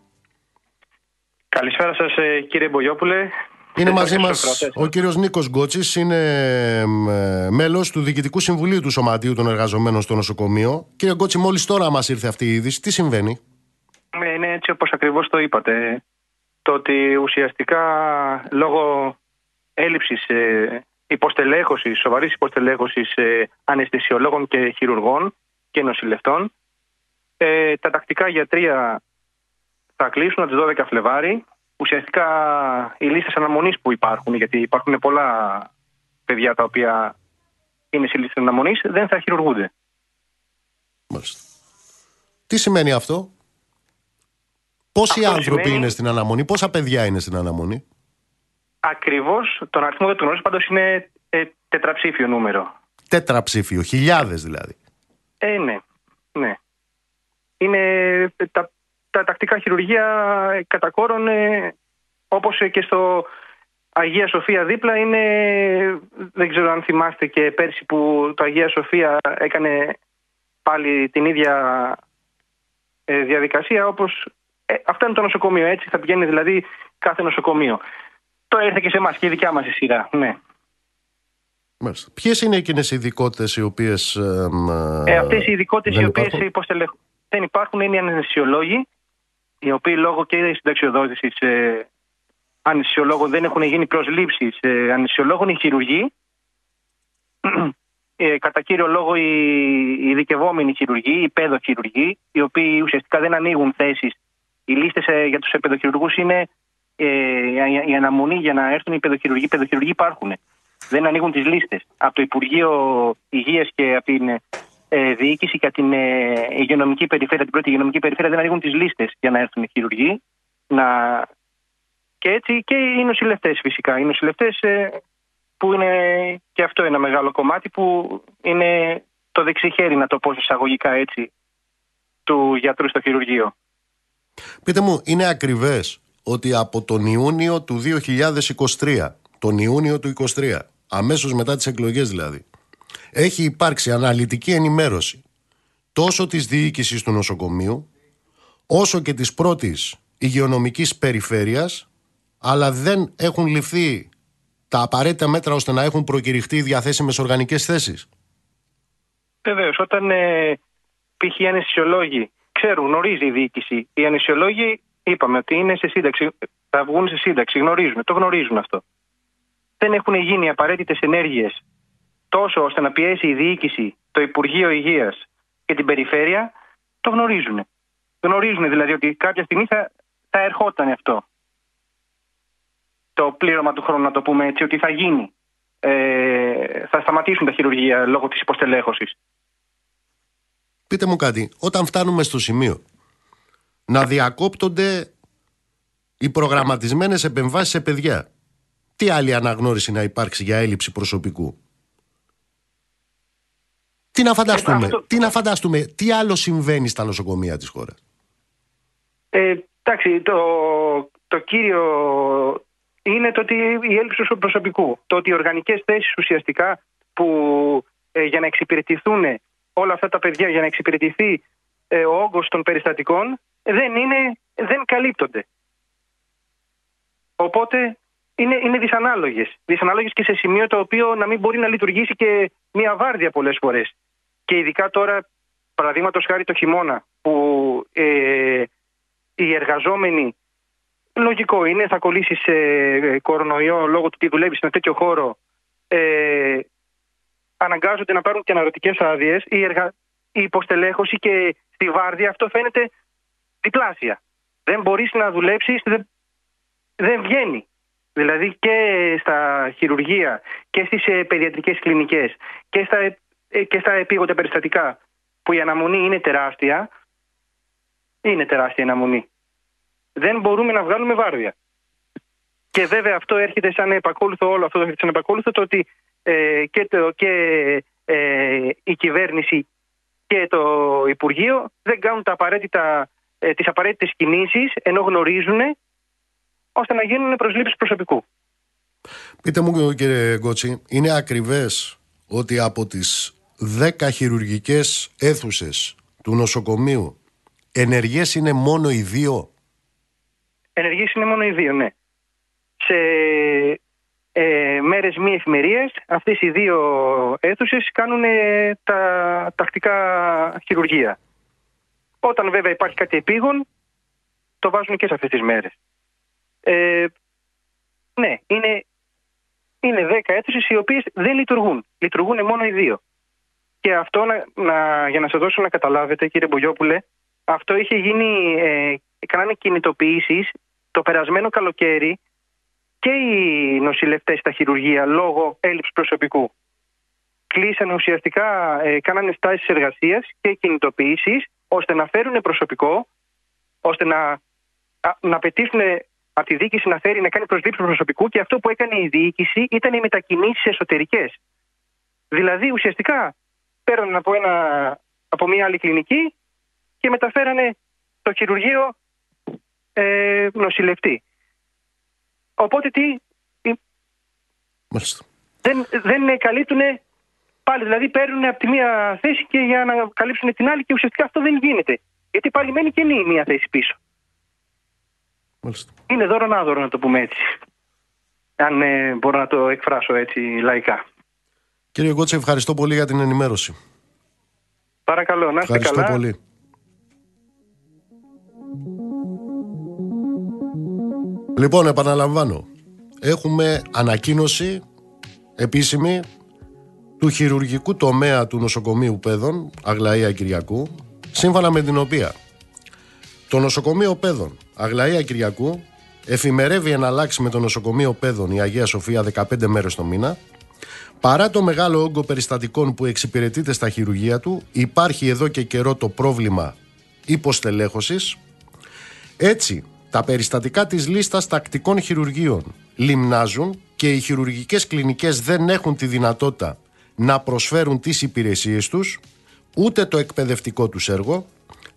Speaker 4: Καλησπέρα σας ε, κύριε Μπογιόπουλε.
Speaker 1: Είναι μαζί
Speaker 4: Ευχαριστώ
Speaker 1: μας
Speaker 4: στους ακροατές
Speaker 1: ο κύριος Νίκος Γκότσης, είναι ε, μέλος του Διοικητικού Συμβουλίου του Σωματείου των Εργαζομένων στο νοσοκομείο. Κύριε Γκότση, μόλις τώρα μας ήρθε αυτή η είδηση. Τι συμβαίνει;
Speaker 4: Ε, Είναι έτσι όπως ακριβώς το είπατε. Το ότι ουσιαστικά λόγω έλλειψης ε, υποστελέχωσης, σοβαρής υποστελέχωσης ε, αναισθησιολόγων και χειρουργών και νοσηλευτών ε, τα τακτικά γιατρία θα κλείσουν από τις 12 Φλεβάρι. Ουσιαστικά οι λίστες αναμονής που υπάρχουν, γιατί υπάρχουν πολλά παιδιά τα οποία είναι σε λίστες αναμονής, δεν θα χειρουργούνται.
Speaker 1: Μάλιστα. Τι σημαίνει αυτό; Πόσοι άνθρωποι είναι στην αναμονή, πόσα παιδιά είναι στην αναμονή;
Speaker 4: Ακριβώς τον αριθμό δεν τον γνωρίζω, πάντως είναι ε, τετραψήφιο νούμερο.
Speaker 1: Τετραψήφιο, χιλιάδες δηλαδή.
Speaker 4: Ε, ναι. ναι. Είναι τα, τα τακτικά χειρουργία κατά κόρον, ε, όπως και στο Αγία Σοφία δίπλα είναι, δεν ξέρω αν θυμάστε και πέρσι που το Αγία Σοφία έκανε πάλι την ίδια ε, διαδικασία όπως ε, αυτό είναι το νοσοκομείο έτσι θα πηγαίνει δηλαδή κάθε νοσοκομείο. Το έρθε και σε εμάς και η δικιά μας η σειρά, ναι.
Speaker 1: Ποιες είναι εκείνες οι ειδικότητες οι οποίες.
Speaker 4: Ε, Αυτές οι ειδικότητες οι οποίες δεν υπάρχουν είναι οι αναισθησιολόγοι, οι οποίοι λόγω και συνταξιοδότησης ε, αναισθησιολόγων δεν έχουν γίνει προσλήψεις ε, αναισθησιολόγων, οι χειρουργοί. Ε, κατά κύριο λόγο οι ειδικευόμενοι χειρουργοί, οι παιδοχειρουργοί, οι οποίοι ουσιαστικά δεν ανοίγουν θέσεις. Οι λίστες ε, για τους παιδοχειρουργούς είναι ε, η αναμονή για να έρθουν οι παιδοχειρουργοί. Οι παιδοχειρουργοί υπάρχουν δεν ανοίγουν τις λίστες. Από το Υπουργείο Υγείας και από την ε, διοίκηση και την ε, υγειονομική περιφέρεια, την πρώτη υγειονομική περιφέρεια, δεν ανοίγουν τις λίστες για να έρθουν οι χειρουργοί. Να... Και έτσι και οι νοσηλευτές φυσικά. Οι νοσηλευτές ε, που είναι και αυτό ένα μεγάλο κομμάτι που είναι το δεξιχέρι, να το πω εισαγωγικά έτσι, του γιατρού στο χειρουργείο.
Speaker 1: Πείτε μου, είναι ακριβές ότι από τον Ιούνιο του 2023, τον Ιούνιο του 2023, αμέσως μετά τις εκλογές δηλαδή, έχει υπάρξει αναλυτική ενημέρωση τόσο της διοίκησης του νοσοκομείου, όσο και της πρώτης υγειονομικής περιφέρειας, αλλά δεν έχουν ληφθεί τα απαραίτητα μέτρα ώστε να έχουν προκηρυχτεί διαθέσιμες οργανικές θέσεις.
Speaker 4: Βεβαίως, όταν ε, π.χ. οι ανεσιολόγοι ξέρουν, γνωρίζει η διοίκηση, οι ανεσιολόγοι είπαμε ότι είναι σε σύνταξη, θα βγουν σε σύνταξη, γνωρίζουν, το γνωρίζουν αυτό δεν έχουν γίνει απαραίτητες ενέργειες τόσο ώστε να πιέσει η διοίκηση, το Υπουργείο Υγείας και την Περιφέρεια, το γνωρίζουν. Γνωρίζουν δηλαδή ότι κάποια στιγμή θα, θα ερχόταν αυτό. Το πλήρωμα του χρόνου, να το πούμε έτσι, ότι θα γίνει. Ε, θα σταματήσουν τα χειρουργία λόγω της υποστελέχωσης.
Speaker 1: Πείτε μου κάτι, όταν φτάνουμε στο σημείο να διακόπτονται οι προγραμματισμένες επεμβάσεις σε παιδιά τι άλλη αναγνώριση να υπάρξει για έλλειψη προσωπικού; Τι να φανταστούμε, τι να φανταστούμε, τι άλλο συμβαίνει στα νοσοκομεία της χώρας;
Speaker 4: Ε, εντάξει, το, το κύριο είναι το ότι η έλλειψη προσωπικού. Το ότι οι οργανικές θέσεις ουσιαστικά που ε, για να εξυπηρετηθούν όλα αυτά τα παιδιά, για να εξυπηρετηθεί ε, ο όγκος των περιστατικών, δεν, είναι, δεν καλύπτονται. Οπότε είναι, είναι δυσανάλογες. Δυσανάλογες και σε σημείο το οποίο να μην μπορεί να λειτουργήσει και μία βάρδια πολλές φορές. Και ειδικά τώρα, παραδείγματος χάρη το χειμώνα, που ε, οι εργαζόμενοι. Λογικό είναι, θα κολλήσει σε κορονοϊό λόγω του ότι δουλεύεις σε ένα τέτοιο χώρο. Ε, αναγκάζονται να πάρουν και αναρωτικές άδειες. Η, εργα... η υποστελέχωση και στη βάρδια αυτό φαίνεται διπλάσια. Δεν μπορείς να δουλέψεις, δεν... δεν βγαίνει. Δηλαδή και στα χειρουργεία και στις ε, παιδιατρικές κλινικές και στα, ε, και στα επίγοντα περιστατικά που η αναμονή είναι τεράστια, είναι τεράστια η αναμονή. Δεν μπορούμε να βγάλουμε βάρδια. Και βέβαια αυτό έρχεται σαν επακόλουθο, όλο αυτό έρχεται σαν επακόλουθο το ότι ε, και, το, και ε, η κυβέρνηση και το Υπουργείο δεν κάνουν τα απαραίτητα, ε, τις απαραίτητες κινήσεις ενώ γνωρίζουν ώστε να γίνουν προσλήψεις προσωπικού.
Speaker 1: Πείτε μου κύριε Γκότσι, είναι ακριβές ότι από τις 10 χειρουργικές αίθουσες του νοσοκομείου ενεργές είναι μόνο οι δύο;
Speaker 4: Ενεργές είναι μόνο οι δύο, ναι. Σε ε, μέρες μη εφημερίες αυτές οι δύο αίθουσες κάνουν τα τακτικά χειρουργία. Όταν βέβαια υπάρχει κάτι επίγον, το βάζουν και σε αυτές τις μέρες. Ε, ναι, είναι, είναι 10 αίθουσες οι οποίες δεν λειτουργούν. Λειτουργούν μόνο οι δύο. Και αυτό, να, να, για να σας δώσω να καταλάβετε, κύριε Μπογιόπουλε, αυτό είχε γίνει, ε, κάνανε κινητοποιήσεις το περασμένο καλοκαίρι και οι νοσηλευτές στα χειρουργεία λόγω έλλειψης προσωπικού. Κλείσανε ουσιαστικά, ε, κάνανε στάσεις εργασίας και κινητοποιήσεις ώστε να φέρουν προσωπικό, ώστε να να πετύσουν από τη διοίκηση να φέρει να κάνει προσλήψεις προσωπικού και αυτό που έκανε η διοίκηση ήταν οι μετακινήσεις εσωτερικές. Δηλαδή ουσιαστικά παίρνουν από, ένα, από μια άλλη κλινική και μεταφέρανε το χειρουργείο ε, νοσηλευτή. Οπότε τι;
Speaker 1: Μάλιστα.
Speaker 4: Δεν, δεν καλύπτουν πάλι. Δηλαδή παίρνουν από τη μία θέση και για να καλύψουν την άλλη και ουσιαστικά αυτό δεν γίνεται. Γιατί πάλι μένει καινή μία θέση πίσω.
Speaker 1: Μάλιστα.
Speaker 4: Είναι δώρο να δώρο να το πούμε έτσι. Αν ε, μπορώ να το εκφράσω έτσι λαϊκά.
Speaker 1: Κύριε Γκότσε, ευχαριστώ πολύ για την ενημέρωση.
Speaker 4: Παρακαλώ, να είστε
Speaker 1: Ευχαριστώ
Speaker 4: καλά.
Speaker 1: πολύ. Λοιπόν, επαναλαμβάνω. Έχουμε ανακοίνωση επίσημη του χειρουργικού τομέα του νοσοκομείου Πέδων, Αγλαία Κυριακού, σύμφωνα με την οποία το νοσοκομείο Πέδων, Αγλαία Κυριακού, εφημερεύει εναλλάξει με το νοσοκομείο Πέδων η Αγία Σοφία 15 μέρες το μήνα, Παρά το μεγάλο όγκο περιστατικών που εξυπηρετείται στα χειρουργεία του, υπάρχει εδώ και καιρό το πρόβλημα υποστελέχωσης. Έτσι, τα περιστατικά της λίστας τακτικών χειρουργείων λιμνάζουν και οι χειρουργικές κλινικές δεν έχουν τη δυνατότητα να προσφέρουν τις υπηρεσίες τους, ούτε το εκπαιδευτικό τους έργο,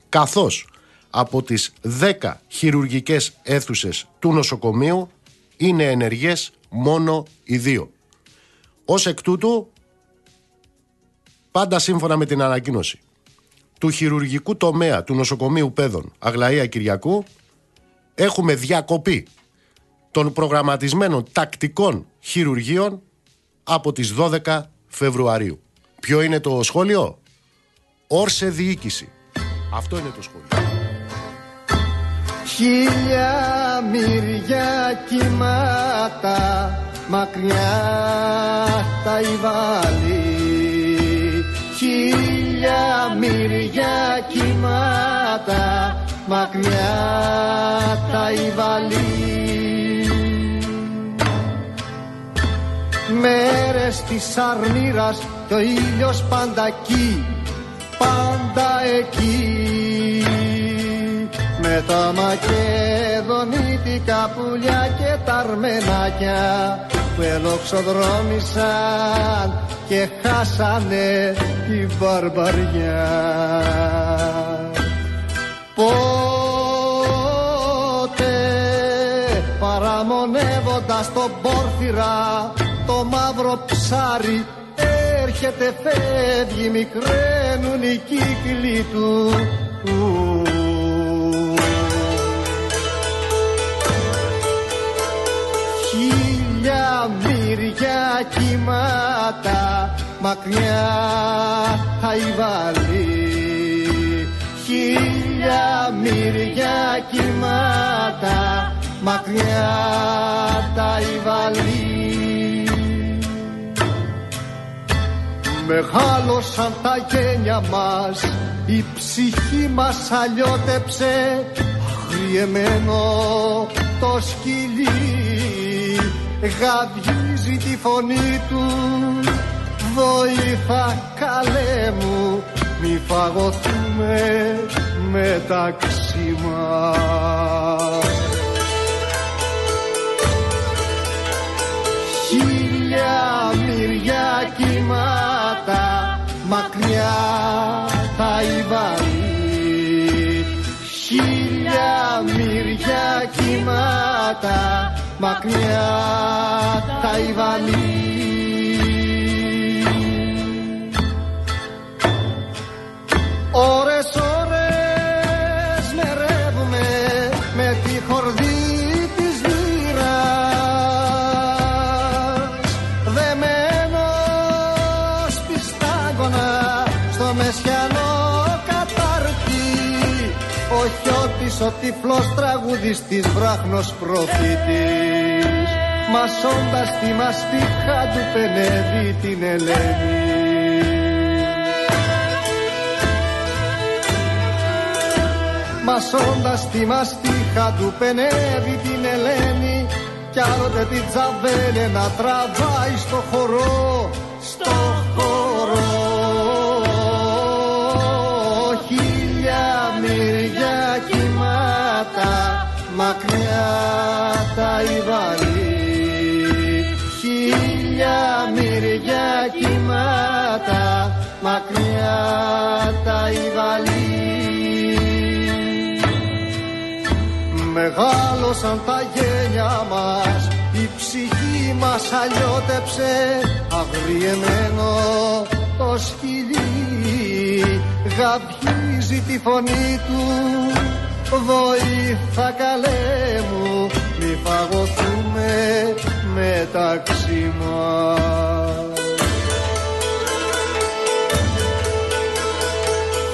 Speaker 1: καθώς από τις 10 χειρουργικές αίθουσες του νοσοκομείου είναι ενεργές μόνο οι δύο. Ως εκ τούτου, πάντα σύμφωνα με την ανακοίνωση του χειρουργικού τομέα του νοσοκομείου Πέδων Αγλαία Κυριακού, έχουμε διακοπή των προγραμματισμένων τακτικών χειρουργείων από τις 12 Φεβρουαρίου. Ποιο είναι το σχόλιο; Όρσε διοίκηση. Αυτό είναι το σχόλιο.
Speaker 2: Χίλια μυριά κύματα μακριά τα υβάλλει Χίλια μυριά κύματα μακριά τα υβάλλει Μέρες της αρνήρας και ο ήλιος πάντα εκεί, πάντα εκεί με τα μακεδονίτικα πουλιά και τα αρμενάκια που ελοξοδρόμησαν και χάσανε την βαρβαριά. Πότε παραμονεύοντας τον πόρφυρα το μαύρο ψάρι έρχεται φεύγει μικραίνουν οι κύκλοι του. Χίλια μυριά κύματα μακριά θα βάλει Χίλια μυριά κύματα μακριά τα βάλει Μεγάλωσαν τα γένια μας η ψυχή μας αλλιώτεψε. Αγριεμένο το σκυλί γαβγίζει τη φωνή του. Βοήθα καλέ μου μη φαγωθούμε μεταξύ μας. Χίλια μυριά κύματα μακριά τα υβαλεί Χίλια μυριά κύματα μακριά τα υβαλεί Ώρες, ώρες μερεύουμε με τη χορδή της λύρας. Δεμένος πιστάγωνα στο μεσιανό κατάρτι ο Χιώτης ο τυφλός τραγουδιστής βράχνος προφήτης μασώντας τη μαστίχα του πενεύει την Ελένη Μασώντας τη μαστίχα του πενεύει την Ελένη κι άλλοτε την τζαβέλε να τραβάει στο χορό, στο χορό. Χίλια μυριά κύματα μακριά τα υβαλή χίλια μυριά κύματα μακριά τα υβαλή Μεγάλωσαν τα γένια μας η ψυχή μας αλλιώτεψε. Αγριεμένο το σκυλί γαβγίζει τη φωνή του. Βοήθα καλέ μου μη φαγωθούμε μεταξύ μας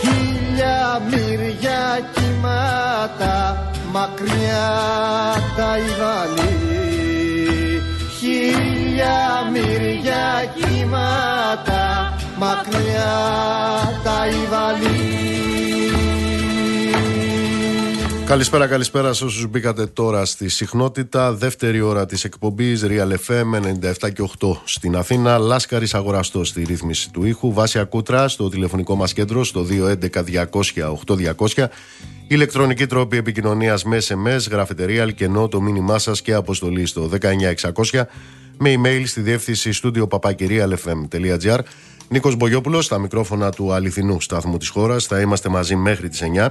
Speaker 2: Χίλια μυριά κοιμάτα μακριά τα υβαλή Χίλια μυριά κύματα. Μακριά τα υβαλή
Speaker 1: Καλησπέρα, καλησπέρα σε όσους μπήκατε τώρα στη συχνότητα. Δεύτερη ώρα της εκπομπής Real FM 97 και 8 στην Αθήνα. Λάσκαρης αγοραστός στη ρύθμιση του ήχου. Βάση Ακούτρα στο τηλεφωνικό μας κέντρο στο 211 200 8200. Ηλεκτρονική τρόπη επικοινωνίας με SMS, γραφετερία, αλκενό, το μήνυμά σας και αποστολή στο 19600 με email στη διεύθυνση στούντιο papakirialfm.gr Νίκος Μπογιόπουλος στα μικρόφωνα του αληθινού στάθμου της χώρας. Θα είμαστε μαζί μέχρι τις 9.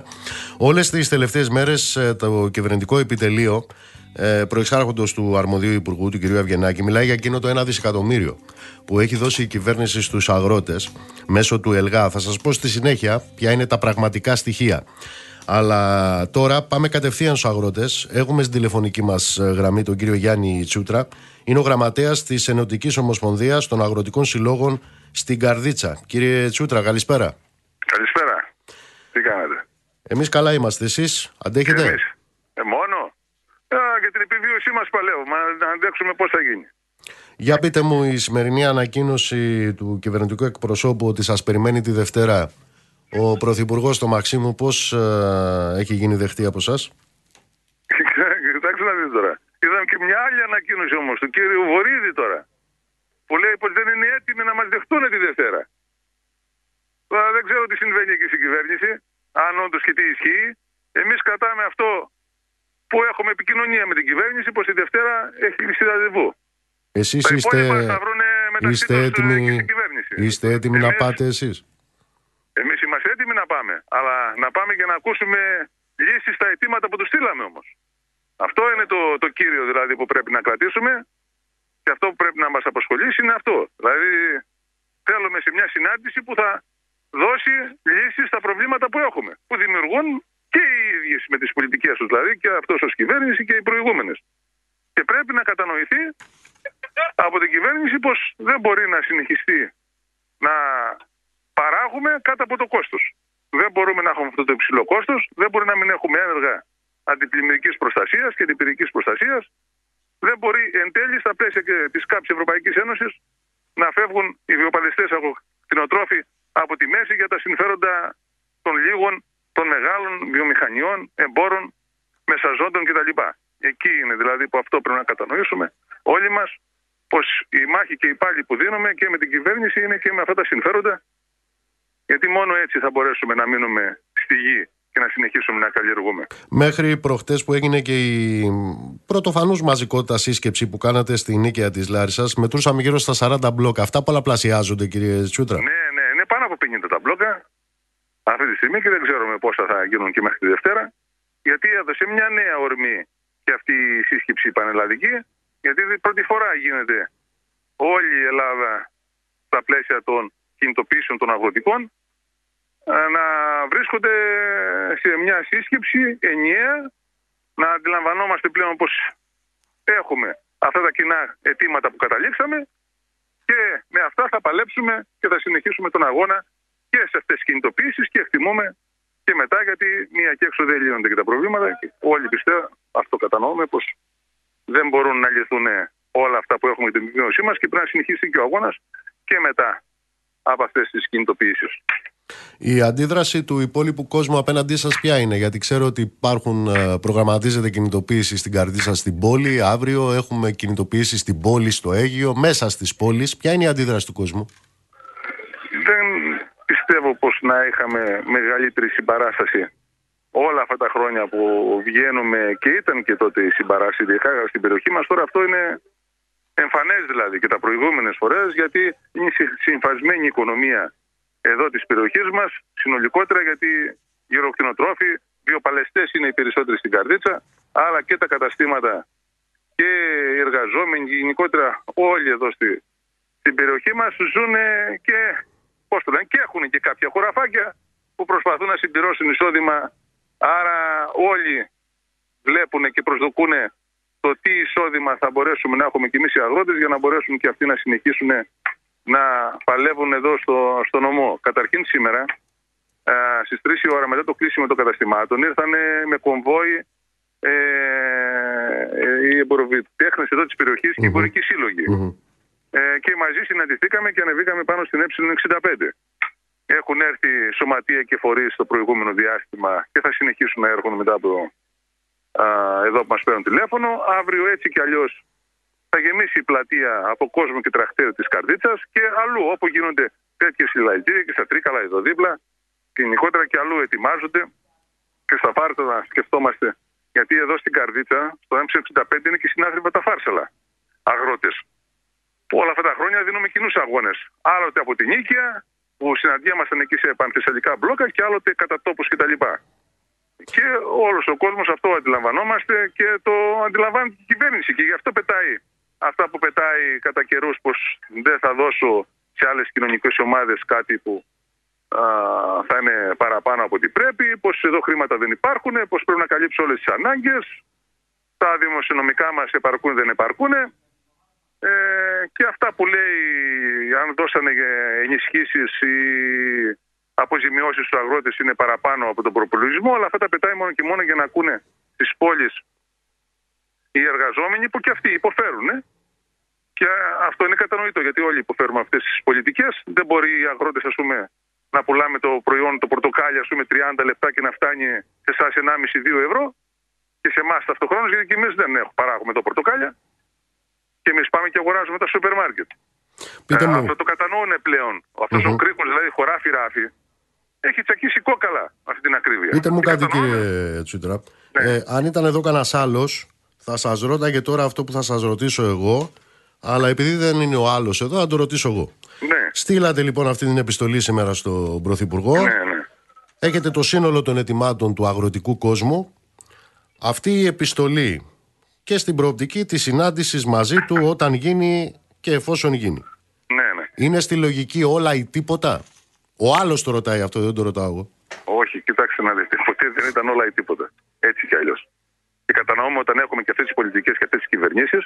Speaker 1: Όλες τις τελευταίες μέρες ε, το κυβερνητικό επιτελείο ε, προεξάρχοντος του αρμοδίου υπουργού του κ. Αυγενάκη μιλάει για εκείνο το 1 δισεκατομμύριο που έχει δώσει η κυβέρνηση στους αγρότες μέσω του ΕΛΓΑ. Θα σας πω στη συνέχεια ποια είναι τα πραγματικά στοιχεία. Αλλά τώρα πάμε κατευθείαν στους αγρότες. Έχουμε στην τηλεφωνική μας γραμμή τον κύριο Γιάννη Τσούτρα. Είναι ο γραμματέας της Ενωτικής Ομοσπονδίας των Αγροτικών Συλλόγων στην Καρδίτσα. Κύριε Τσούτρα, καλησπέρα.
Speaker 5: Καλησπέρα. Τι κάνετε;
Speaker 1: Εμείς καλά είμαστε. Εσείς; Αντέχετε;
Speaker 5: Εμείς. Ε, μόνο. Α, για την επιβίωσή μας παλεύουμε. Να αντέξουμε πώς θα γίνει.
Speaker 1: Για πείτε μου η σημερινή ανακοίνωση του κυβερνητικού εκπροσώπου ότι σας περιμένει τη Δευτέρα ο Πρωθυπουργός του Μαξίμου πώς ε, έχει γίνει δεχτή από εσά.
Speaker 5: Κοιτάξτε να δείτε τώρα. Είδαμε και μια άλλη ανακοίνωση όμως του κύριου Βορύδη τώρα που λέει πως δεν είναι έτοιμοι να μας δεχτούν τη Δευτέρα. Τώρα δεν ξέρω τι συμβαίνει εκεί στην κυβέρνηση, αν όντως και τι ισχύει. Εμείς κρατάμε αυτό που έχουμε επικοινωνία με την κυβέρνηση, πως τη Δευτέρα έχει κλειστεί ραντεβού.
Speaker 1: Εσείς είστε, είστε έτοιμοι, είστε έτοιμοι εμείς, να πάτε εσείς;
Speaker 5: Εμείς είμαστε έτοιμοι να πάμε, αλλά να πάμε και να ακούσουμε λύσεις στα αιτήματα που τους στείλαμε όμως. Αυτό είναι το, το κύριο δηλαδή που πρέπει να κρατήσουμε και αυτό που πρέπει να μας απασχολήσει είναι αυτό. Δηλαδή θέλουμε σε μια συνάντηση που θα δώσει λύσεις στα προβλήματα που έχουμε. Που δημιουργούν και οι ίδιες με τις πολιτικές τους δηλαδή και αυτός ως κυβέρνηση και οι προηγούμενες. Και πρέπει να κατανοηθεί από την κυβέρνηση πως δεν μπορεί να συνεχιστεί να παράγουμε κάτω από το κόστος. Δεν μπορούμε να έχουμε αυτό το υψηλό κόστος, δεν μπορεί να μην έχουμε έργα αντιπλημμυρικής προστασίας και αντιπυρικής προστασίας δεν μπορεί εν τέλει στα πλαίσια και της ΚΑΠΣ Ευρωπαϊκής Ένωσης να φεύγουν οι βιοπαλαιστές κτηνοτρόφοι από τη μέση για τα συμφέροντα των λίγων, των μεγάλων βιομηχανιών, εμπόρων, μεσαζόντων κτλ. Εκεί είναι δηλαδή που αυτό πρέπει να κατανοήσουμε όλοι μας πως η μάχη και η πάλη που δίνουμε και με την κυβέρνηση είναι και με αυτά τα συμφέροντα. Γιατί μόνο έτσι θα μπορέσουμε να μείνουμε στη γη και να συνεχίσουμε να καλλιεργούμε.
Speaker 1: Μέχρι προχτές που έγινε και η πρωτοφανούς μαζικότητα σύσκεψη που κάνατε στη νίκαια της Λάρισας, μετρούσαμε γύρω στα 40 μπλόκα. Αυτά πολλαπλασιάζονται, κύριε Τσούτρα.
Speaker 5: Ναι, ναι, είναι πάνω από 50 τα μπλόκα αυτή τη στιγμή και δεν ξέρουμε πόσα θα γίνουν και μέχρι τη Δευτέρα. Γιατί έδωσε μια νέα ορμή και αυτή η σύσκεψη πανελλαδική. Γιατί πρώτη φορά γίνεται όλη η Ελλάδα στα πλαίσια των κινητοποιήσεων των αγροτικών ε, να βρίσκονται σε μια σύσκεψη ενιαία, να αντιλαμβανόμαστε πλέον πως έχουμε αυτά τα κοινά αιτήματα που καταλήξαμε και με αυτά θα παλέψουμε και θα συνεχίσουμε τον αγώνα και σε αυτές τις κινητοποιήσεις και εκτιμούμε και μετά γιατί μία και έξω δεν λύνονται και τα προβλήματα και όλοι πιστεύω αυτό κατανοούμε πως δεν μπορούν να λυθούν όλα αυτά που έχουμε την επιβίωσή μας και πρέπει να συνεχίσει και ο αγώνας και μετά από αυτές τις κινητοποιήσεις.
Speaker 1: Η αντίδραση του υπόλοιπου κόσμου απέναντί σας ποια είναι, Γιατί ξέρω ότι υπάρχουν, ε, προγραμματίζεται κινητοποίηση στην καρδί στην πόλη. Αύριο έχουμε κινητοποίηση στην πόλη, στο Αίγυο, μέσα στις πόλεις. Ποια είναι η αντίδραση του κόσμου,
Speaker 5: Δεν πιστεύω πως να είχαμε μεγαλύτερη συμπαράσταση όλα αυτά τα χρόνια που βγαίνουμε και ήταν και τότε η συμπαράση ειδικά στην περιοχή μας τώρα αυτό είναι εμφανές δηλαδή και τα προηγούμενες φορές γιατί είναι συμφασμένη η οικονομία εδώ της περιοχής μας συνολικότερα γιατί γεροκτηνοτρόφοι, βιοπαλαιστές είναι οι περισσότεροι στην Καρδίτσα αλλά και τα καταστήματα και οι εργαζόμενοι γενικότερα όλοι εδώ στη, στην περιοχή μας ζουν και, πώς το λένε, και έχουν και κάποια χωραφάκια που προσπαθούν να συμπληρώσουν εισόδημα. Άρα όλοι βλέπουν και προσδοκούν το τι εισόδημα θα μπορέσουμε να έχουμε και εμείς οι αγρότες για να μπορέσουν και αυτοί να συνεχίσουν να παλεύουν εδώ στο, στο νομό. Καταρχήν σήμερα ε, στις 3 η ώρα μετά το κλείσιμο των καταστημάτων ήρθαν με κομβόι ε, οι εμποροβιτέχνε εδώ της περιοχής και οι εμπορικοί Ε, και μαζί συναντηθήκαμε και ανεβήκαμε πάνω στην ε65. Έχουν έρθει σωματεία και φορείς το προηγούμενο διάστημα και θα συνεχίσουν να έρχονται μετά από α, εδώ που μας παίρνουν τηλέφωνο. Αύριο έτσι κι αλλιώς θα γεμίσει η πλατεία από κόσμο και τραχτέρ της Καρδίτσας και αλλού όπου γίνονται τέτοιες συλλαλητήρια και στα Τρίκαλα εδώ δίπλα. Γενικότερα και αλλού ετοιμάζονται και στα Φάρτα να σκεφτόμαστε γιατί εδώ στην Καρδίτσα, στο M65 είναι και συνάθρηβα τα φάρσελα. Αγρότες. Όλα αυτά τα χρόνια δίνουμε κοινούς αγώνες. Άλλοτε από την Νίκαια, που συναντιόμασταν εκεί σε πανθεσσαλικά μπλόκα και άλλοτε κατά τόπους κτλ. Και όλος ο κόσμος αυτό αντιλαμβανόμαστε και το αντιλαμβάνεται η κυβέρνηση. Και γι' αυτό πετάει αυτά που πετάει κατά καιρούς, πως δεν θα δώσω σε άλλες κοινωνικές ομάδες κάτι που θα είναι παραπάνω από ό,τι πρέπει, πως εδώ χρήματα δεν υπάρχουν, πως πρέπει να καλύψω όλες τις ανάγκες, τα δημοσιονομικά μας επαρκούν δεν επαρκούν. Ε, και αυτά που λέει αν δώσανε ενισχύσεις ή αποζημιώσεις στους αγρότες είναι παραπάνω από τον προπολογισμό, αλλά αυτά τα πετάει μόνο και μόνο για να ακούνε τις πόλεις οι εργαζόμενοι που και αυτοί υποφέρουν. Ε. Και αυτό είναι κατανοητό γιατί όλοι υποφέρουμε αυτές τις πολιτικές. Δεν μπορεί οι αγρότες ας πούμε να πουλάμε το προϊόν, το πορτοκάλι, ας πούμε 30 λεπτά και να φτάνει σε εσάς 1,5-2 ευρώ και σε εμάς ταυτοχρόνως, γιατί και εμείς δεν έχουμε, παράγουμε το πορτοκάλια και εμείς πάμε και αγοράζουμε τα σούπερ μάρκετ.
Speaker 1: Πείτε ε,
Speaker 5: Αυτό το κατανοούν πλέον. Αυτός mm-hmm. ο κρίκος, δηλαδή χωράφι-ράφι, έχει τσακίσει κόκαλα αυτή την ακρίβεια.
Speaker 1: Πείτε μου κάτι, κύριε Τσούτρα. Ναι. Ε, αν ήταν εδώ κανένας άλλος, θα σας ρώταγε τώρα αυτό που θα σας ρωτήσω εγώ. Αλλά επειδή δεν είναι ο άλλος εδώ, θα το ρωτήσω εγώ.
Speaker 5: Ναι.
Speaker 1: Στείλατε λοιπόν αυτή την επιστολή σήμερα στον Πρωθυπουργό.
Speaker 5: Ναι, ναι.
Speaker 1: Έχετε το σύνολο των ετοιμάτων του αγροτικού κόσμου. Αυτή η επιστολή και στην προοπτική της συνάντησης μαζί του όταν γίνει και εφόσον γίνει.
Speaker 5: Ναι, ναι.
Speaker 1: Είναι στη λογική όλα ή τίποτα; Ο άλλος το ρωτάει αυτό, δεν το ρωτάω εγώ.
Speaker 5: Όχι, κοιτάξτε να δείτε. Ποτέ δεν ήταν όλα ή τίποτα. Έτσι κι αλλιώς. Και κατανοούμε όταν έχουμε και αυτέ τι πολιτικές και αυτέ τι κυβερνήσεις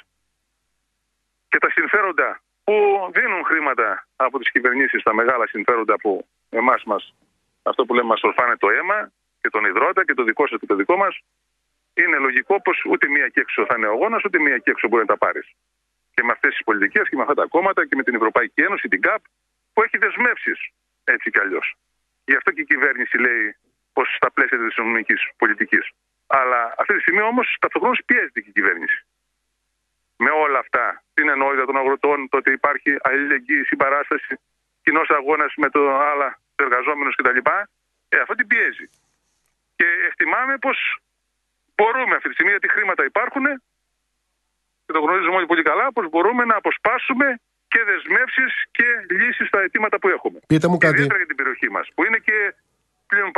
Speaker 5: και τα συμφέροντα που δίνουν χρήματα από τις κυβερνήσεις, τα μεγάλα συμφέροντα που εμάς μας, αυτό που λέμε μας ορφάνε το αίμα και τον υδρότα και το δικό σας και το δικό μας, είναι λογικό πως ούτε μία και έξω θα είναι ο αγώνας, ούτε μία και έξω μπορεί να τα πάρεις. Και με αυτές τις πολιτικές και με αυτά τα κόμματα και με την Ευρωπαϊκή Ένωση, την ΚΑΠ, που έχει δεσμεύσεις έτσι κι αλλιώς. Γι' αυτό και η κυβέρνηση λέει πως στα πλαίσια της οικονομική πολιτικής. Αλλά αυτή τη στιγμή όμως ταυτοχρόνω πιέζεται και η κυβέρνηση με όλα αυτά, την ενότητα των αγροτών, το ότι υπάρχει αλληλεγγύη, συμπαράσταση, κοινός αγώνας με το άλλα εργαζόμενους κτλ. Ε, αυτό την πιέζει. Και εκτιμάμε πως μπορούμε αυτή τη στιγμή, γιατί χρήματα υπάρχουν και το γνωρίζουμε όλοι πολύ καλά, πως μπορούμε να αποσπάσουμε και δεσμεύσεις και λύσεις στα αιτήματα που έχουμε.
Speaker 1: Πείτε μου κάτι.
Speaker 5: Ιδιαίτερα για την περιοχή μας, που είναι και πλέον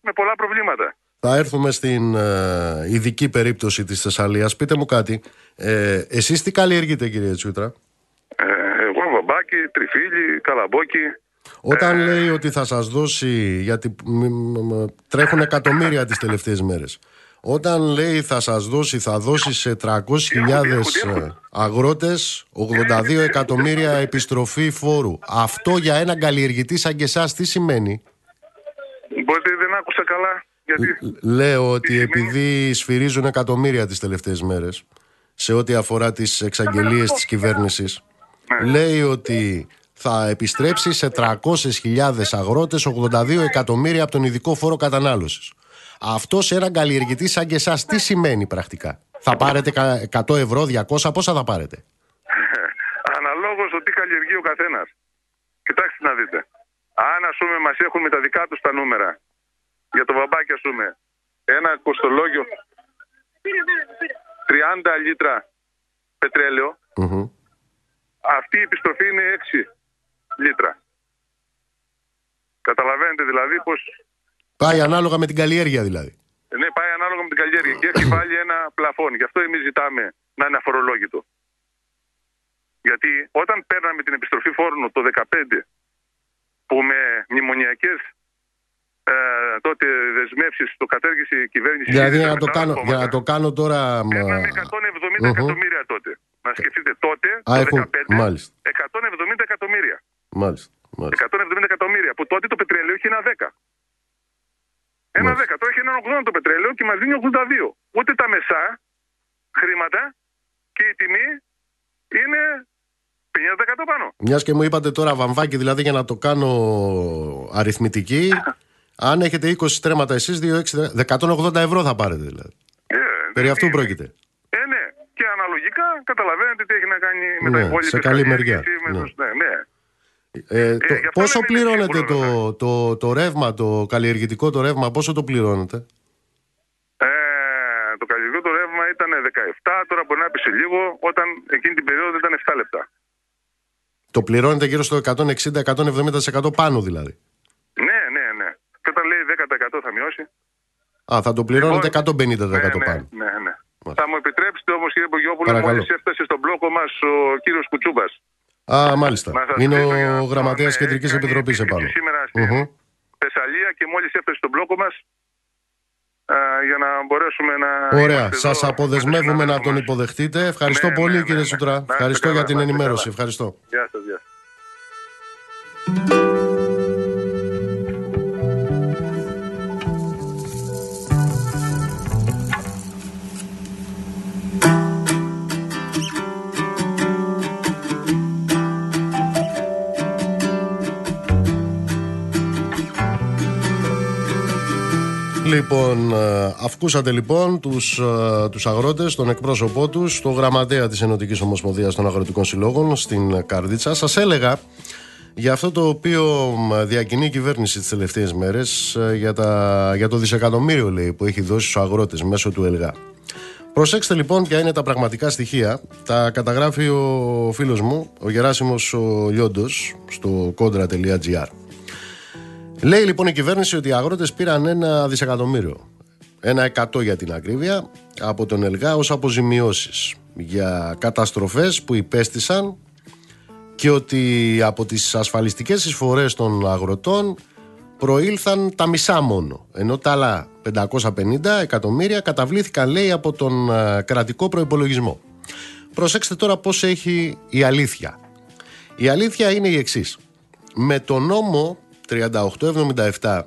Speaker 5: με πολλά προβλήματα.
Speaker 1: Θα έρθουμε στην ε, ειδική περίπτωση της Θεσσαλίας. Πείτε μου κάτι. Ε, εσείς τι καλλιεργείτε κύριε Τσούτρα;
Speaker 5: Ε, εγώ βαμπάκι, τριφύλι, καλαμπόκι.
Speaker 1: Όταν ε, λέει ότι θα σας δώσει, γιατί τρέχουν εκατομμύρια τις τελευταίες μέρες. Όταν λέει θα σας δώσει, θα δώσει σε 300.000 ε, αγρότες 82 εκατομμύρια επιστροφή φόρου. Αυτό για έναν καλλιεργητή σαν και εσάς τι σημαίνει;
Speaker 5: Μπορείτε δεν άκουσα καλά. Γιατί...
Speaker 1: Λέω ότι επειδή σφυρίζουν εκατομμύρια τις τελευταίες μέρες σε ό,τι αφορά τις εξαγγελίες της κυβέρνησης ναι. λέει ότι θα επιστρέψει σε 300.000 αγρότες 82 εκατομμύρια από τον ειδικό φόρο κατανάλωσης. Αυτό σε έναν καλλιεργητή σαν και εσάς τι σημαίνει πρακτικά; Θα πάρετε 100 ευρώ, 200, πόσα θα πάρετε;
Speaker 5: Αναλόγως ότι καλλιεργεί ο καθένας. Κοιτάξτε να δείτε. Αν ας πούμε μας έχουν με τα δικά τους τα νούμερα για το βαμπάκι, ας πούμε, ένα κοστολόγιο 30 λίτρα πετρέλαιο,
Speaker 1: Μμμ.
Speaker 5: αυτή η επιστροφή είναι 6 λίτρα. Καταλαβαίνετε δηλαδή πως
Speaker 1: Πάει ανάλογα με την καλλιέργεια δηλαδή.
Speaker 5: ναι, πάει ανάλογα με την καλλιέργεια και έχει βάλει ένα πλαφόν. Γι' αυτό εμείς ζητάμε να είναι αφορολόγητο. Γιατί όταν παίρναμε την επιστροφή φόρνου το 2015 που με μνημονιακές ε, τότε δεσμεύσεις το κατέργησε η κυβέρνηση
Speaker 1: Δηλαδή για
Speaker 5: με
Speaker 1: να το
Speaker 5: τα
Speaker 1: κάνω,
Speaker 5: κόμματα.
Speaker 1: για να το κάνω τώρα. μα-
Speaker 5: Παίρναμε 170
Speaker 1: Μμμ.
Speaker 5: εκατομμύρια τότε. Να σκεφτείτε τότε,
Speaker 1: Α,
Speaker 5: το
Speaker 1: έχουν-
Speaker 5: 2015,
Speaker 1: μάλιστα.
Speaker 5: 170 εκατομμύρια.
Speaker 1: Μάλιστα. μάλιστα.
Speaker 5: 170 εκατομμύρια. Που τότε το πετρέλαιο είχε ένα 10. Ένα
Speaker 1: Μάλιστα.
Speaker 5: 10. Τώρα έχει ένα 80 το πετρέλαιο και μας δίνει 82. Ούτε τα μεσά χρήματα και η τιμή είναι 50% πάνω.
Speaker 1: Μιας και μου είπατε τώρα βαμβάκι, δηλαδή για να το κάνω αριθμητική, αν έχετε 20 στρέμματα εσείς, 180 ευρώ θα πάρετε δηλαδή.
Speaker 5: Ε,
Speaker 1: Περί
Speaker 5: δεν
Speaker 1: αυτού
Speaker 5: είναι.
Speaker 1: πρόκειται.
Speaker 5: Ε, ναι. Και αναλογικά καταλαβαίνετε τι έχει να κάνει με
Speaker 1: Ναι,
Speaker 5: τα υπόλοιπα.
Speaker 1: σε καλή μεριά.
Speaker 5: Με
Speaker 1: Ναι.
Speaker 5: τους- ναι, ναι.
Speaker 1: Ε, το-
Speaker 5: γι' αυτό
Speaker 1: πόσο
Speaker 5: λέμε είναι
Speaker 1: πληρώνετε
Speaker 5: σίγουρο,
Speaker 1: το, το, το ρεύμα, το καλλιεργητικό το ρεύμα, πόσο το πληρώνετε;
Speaker 5: Ε, το καλλιεργικό το ρεύμα ήταν 17, τώρα μπορεί να πέσει λίγο, όταν εκείνη την περίοδο ήταν 7 λεπτά.
Speaker 1: Το πληρώνετε γύρω στο 160-170% πάνω δηλαδή.
Speaker 5: Ναι, ναι, ναι. Και όταν λέει 10% θα μειώσει.
Speaker 1: Α, θα το πληρώνετε
Speaker 5: Λοιπόν,
Speaker 1: 150%
Speaker 5: ναι,
Speaker 1: πάνω.
Speaker 5: Ναι, ναι, ναι.
Speaker 1: Μάλιστα.
Speaker 5: Θα μου επιτρέψετε όμως, κύριε Μπογιόπουλο,
Speaker 1: Παρακαλώ.
Speaker 5: μόλις έφτασε στον μπλόκο μας ο κύριος Κουτσούμπας.
Speaker 1: Α, μάλιστα.
Speaker 5: Να σας
Speaker 1: Είναι
Speaker 5: στείλω για
Speaker 1: ο
Speaker 5: αυτό,
Speaker 1: γραμματέας
Speaker 5: ναι,
Speaker 1: Κεντρικής
Speaker 5: κάνει
Speaker 1: Επιτροπής
Speaker 5: επίσκεψη
Speaker 1: επάνω.
Speaker 5: Σήμερα στη
Speaker 1: Μμμ.
Speaker 5: Θεσσαλία και μόλις έφτασε στον μπλόκο μας. Για να μπορέσουμε να.
Speaker 1: Ωραία.
Speaker 5: είμαστε εδώ
Speaker 1: Σας
Speaker 5: με
Speaker 1: αποδεσμεύουμε
Speaker 5: τους
Speaker 1: να τον
Speaker 5: συναδέλφους μας.
Speaker 1: υποδεχτείτε. Ευχαριστώ
Speaker 5: Ναι,
Speaker 1: πολύ,
Speaker 5: ναι, ναι,
Speaker 1: κύριε
Speaker 5: ναι.
Speaker 1: Σουτρά.
Speaker 5: Να είστε
Speaker 1: Ευχαριστώ
Speaker 5: καλά,
Speaker 1: για την
Speaker 5: να είστε
Speaker 1: ενημέρωση.
Speaker 5: καλά.
Speaker 1: Ευχαριστώ.
Speaker 5: Γεια σας, γεια
Speaker 1: Λοιπόν, ε, αυκούσατε λοιπόν τους, ε, τους αγρότες, τον εκπρόσωπό τους, το γραμματέα της Ενωτικής Ομοσπονδίας των Αγροτικών Συλλόγων στην Καρδίτσα. Σας έλεγα για αυτό το οποίο μ, διακινεί η κυβέρνηση τις τελευταίες μέρες ε, για, τα, για το δισεκατομμύριο λέει, που έχει δώσει στους αγρότες μέσω του ΕΛΓΑ. Προσέξτε λοιπόν ποια είναι τα πραγματικά στοιχεία. Τα καταγράφει ο φίλος μου, ο Γεράσιμος ο Λιόντος, στο kondra.gr. Λέει λοιπόν η κυβέρνηση ότι οι αγρότες πήραν ένα δισεκατομμύριο. Ένα εκατό για την ακρίβεια από τον ΕΛΓΑ ως αποζημιώσεις για καταστροφές που υπέστησαν και ότι από τις ασφαλιστικές εισφορές των αγροτών προήλθαν τα μισά μόνο ενώ τα άλλα 550 εκατομμύρια καταβλήθηκαν λέει από τον ε, κρατικό προϋπολογισμό. Προσέξτε τώρα πώς έχει η αλήθεια. Η αλήθεια είναι η εξής. Με το νόμο 3877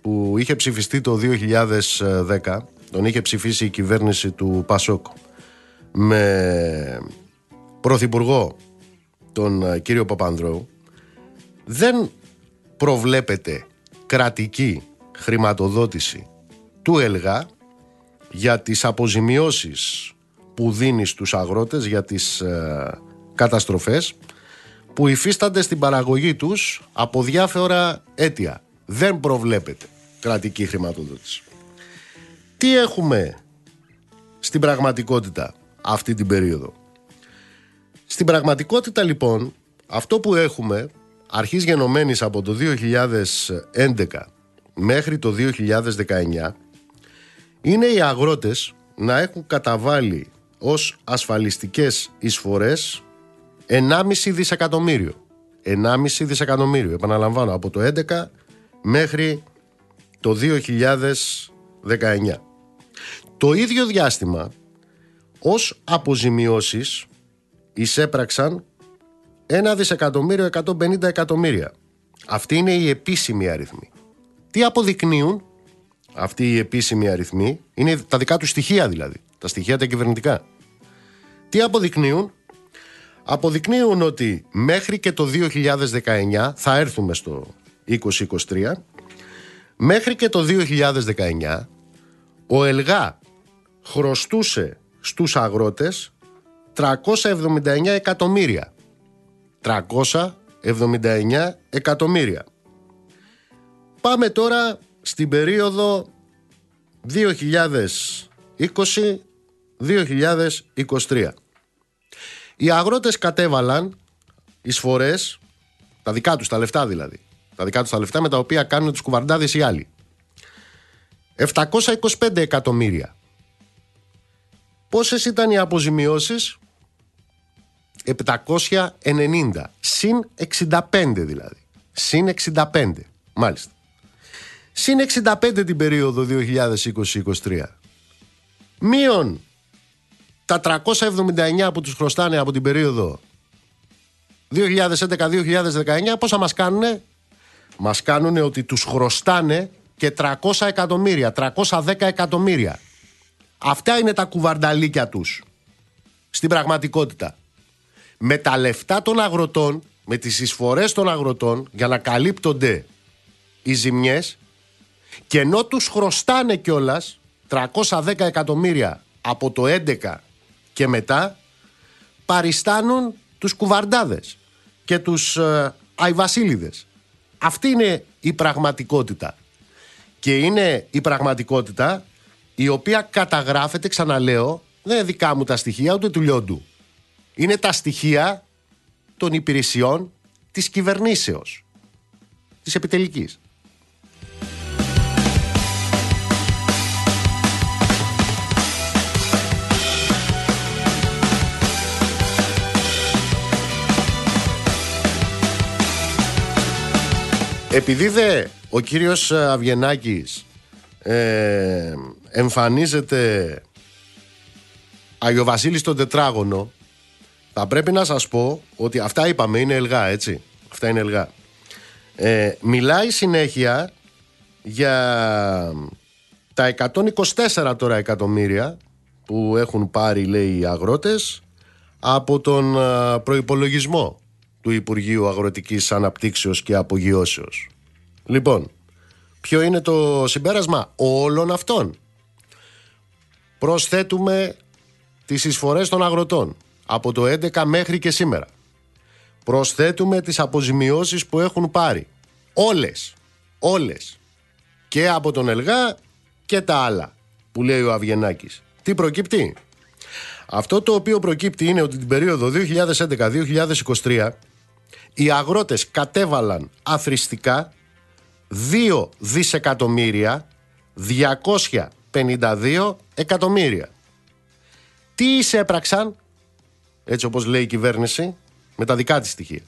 Speaker 1: που είχε ψηφιστεί το 2010, τον είχε ψηφίσει η κυβέρνηση του Πασόκ με πρωθυπουργό τον ε, κύριο Παπανδρέου, δεν προβλέπεται κρατική χρηματοδότηση του ΕΛΓΑ για τις αποζημιώσεις που δίνει στους αγρότες για τις ε, καταστροφές που υφίστανται στην παραγωγή τους από διάφορα αίτια. Δεν προβλέπεται κρατική χρηματοδότηση. Τι έχουμε στην πραγματικότητα αυτή την περίοδο; Στην πραγματικότητα λοιπόν αυτό που έχουμε αρχής γενομένης από το 2011 μέχρι το 2019 είναι οι αγρότες να έχουν καταβάλει ως ασφαλιστικές εισφορές 1,5 δισεκατομμύριο. 1,5 δισεκατομμύριο, επαναλαμβάνω, από το 11 μέχρι το 2019. Το ίδιο διάστημα, ως αποζημιώσεις, εισέπραξαν 1 δισεκατομμύριο 150 εκατομμύρια. Αυτή είναι η επίσημη αριθμή. Τι αποδεικνύουν αυτοί οι επίσημοι αριθμοί, είναι τα δικά τους στοιχεία δηλαδή, τα στοιχεία τα κυβερνητικά. Τι αποδεικνύουν, αποδεικνύουν ότι μέχρι και το 2019, θα έρθουμε στο 2023, μέχρι και το 2019 ο ΕΛΓΑ χρωστούσε στους αγρότες 379 εκατομμύρια. 379 εκατομμύρια. Πάμε τώρα στην περίοδο 2020-2023. Οι αγρότες κατέβαλαν εισφορές, τα δικά τους τα λεφτά δηλαδή, τα δικά τους τα λεφτά με τα οποία κάνουν τους κουβαρντάδες οι άλλοι. 725 εκατομμύρια. Πόσες ήταν οι αποζημιώσεις; 790 συν 65 δηλαδή. Συν 65 μάλιστα. Συν 65 την περίοδο 2020-2023 μείον τα 379 που τους χρωστάνε από την περίοδο 2011-2019 πόσα μας κάνουνε; Μας κάνουνε ότι τους χρωστάνε και 300 εκατομμύρια 310 εκατομμύρια. Αυτά είναι τα κουβαρνταλίκια τους στην πραγματικότητα. Με τα λεφτά των αγροτών, με τις εισφορές των αγροτών για να καλύπτονται οι ζημιές και ενώ τους χρωστάνε κιόλας 310 εκατομμύρια από το 11 και μετά παριστάνουν τους κουβαρντάδες και τους ε, αϊβασίλιδες. Αυτή είναι η πραγματικότητα. Και είναι η πραγματικότητα η οποία καταγράφεται, ξαναλέω, δεν είναι δικά μου τα στοιχεία ούτε του λιόντου είναι τα στοιχεία των υπηρεσιών της κυβερνήσεως, της επιτελικής. Επειδή δε ο κύριος Αβγενάκης ε, εμφανίζεται Αγιοβασίλης στον τετράγωνο θα πρέπει να σας πω ότι αυτά είπαμε, είναι ελγά, έτσι. Αυτά είναι ελγά. Ε, μιλάει συνέχεια για τα 124 τώρα εκατομμύρια που έχουν πάρει, λέει, οι αγρότες από τον προϋπολογισμό του Υπουργείου Αγροτικής Αναπτύξεως και Απογειώσεως. Λοιπόν, ποιο είναι το συμπέρασμα όλων αυτών; Προσθέτουμε τις εισφορές των αγροτών από το 11 μέχρι και σήμερα. Προσθέτουμε τις αποζημιώσεις που έχουν πάρει. Όλες. Όλες. Και από τον Ελγά και τα άλλα που λέει ο Αβγενάκης. Τι προκύπτει; Αυτό το οποίο προκύπτει είναι ότι την περίοδο 2011-2023 οι αγρότες κατέβαλαν αθρηστικά 2 δισεκατομμύρια 252 εκατομμύρια. Τι εισέπραξαν έτσι όπως λέει η κυβέρνηση, με τα δικά της στοιχεία.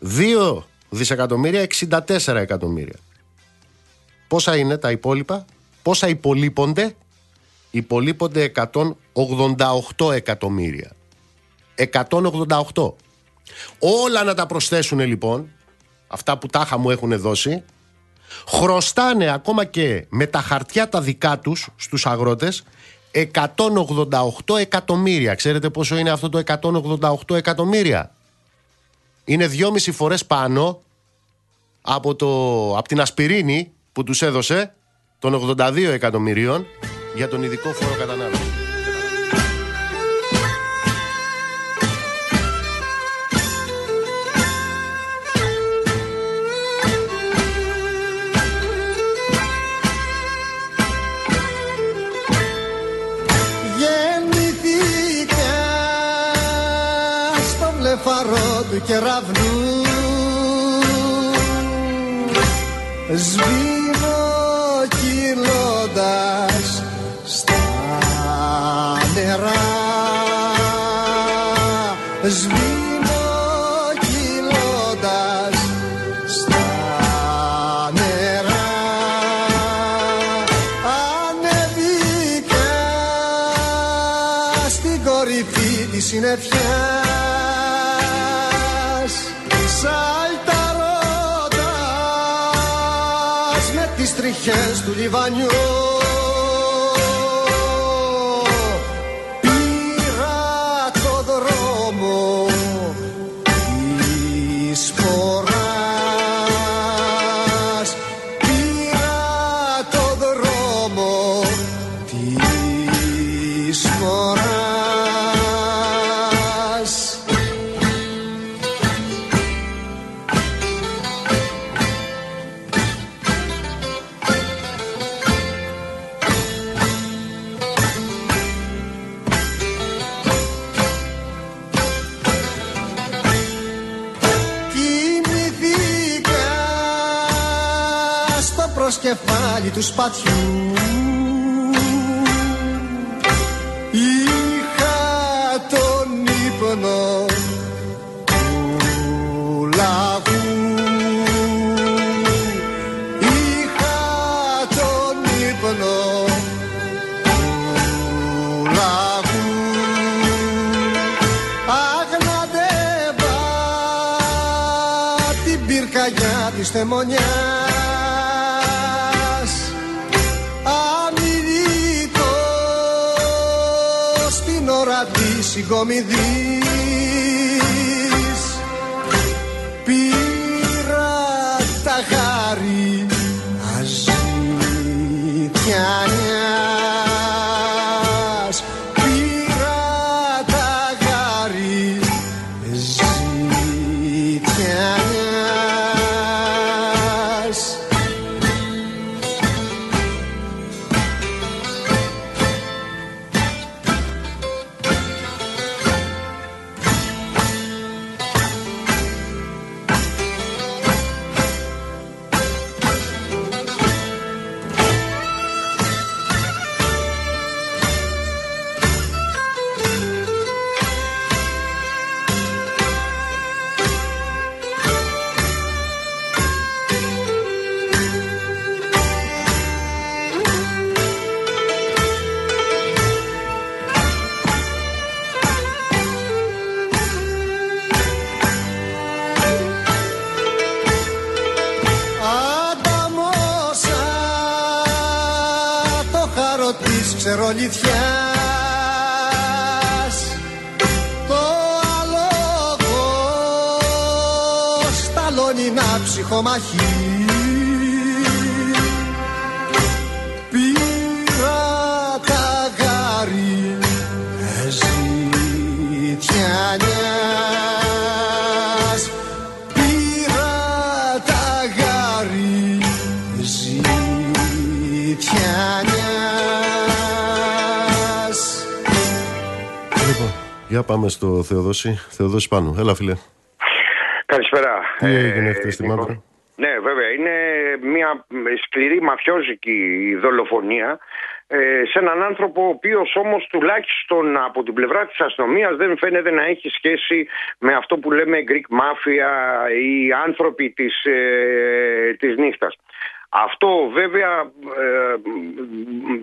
Speaker 1: 2 δισεκατομμύρια, 64 εκατομμύρια. Πόσα είναι τα υπόλοιπα, πόσα υπολείπονται, υπολείπονται 188 εκατομμύρια. 188. Όλα να τα προσθέσουν λοιπόν, αυτά που τάχα μου έχουν δώσει, χρωστάνε ακόμα και με τα χαρτιά τα δικά τους στους αγρότες 188 εκατομμύρια. Ξέρετε πόσο είναι αυτό το 188 εκατομμύρια; Είναι δυόμιση φορές πάνω από, το, από την ασπιρίνη που τους έδωσε των 82 εκατομμυρίων για τον ειδικό φόρο
Speaker 2: κατανάλωσης. Κεραυνού σβήνω κυλώντας baño του λιβανιού κεφάλι του σπατιού της συγκομιδής
Speaker 1: πάμε στο Θεοδόση. Θεοδόση πάνω. Έλα, φίλε.
Speaker 6: Καλησπέρα.
Speaker 1: Τι έγινε
Speaker 6: Ε,
Speaker 1: χθε στη
Speaker 6: λοιπόν,
Speaker 1: Μαύρα.
Speaker 6: Ναι, βέβαια. Είναι μια σκληρή μαφιόζικη δολοφονία ε, σε έναν άνθρωπο ο οποίος όμως τουλάχιστον από την πλευρά της αστυνομίας δεν φαίνεται να έχει σχέση με αυτό που λέμε Greek Mafia ή άνθρωποι της, ε, της νύχτας. Αυτό βέβαια ε,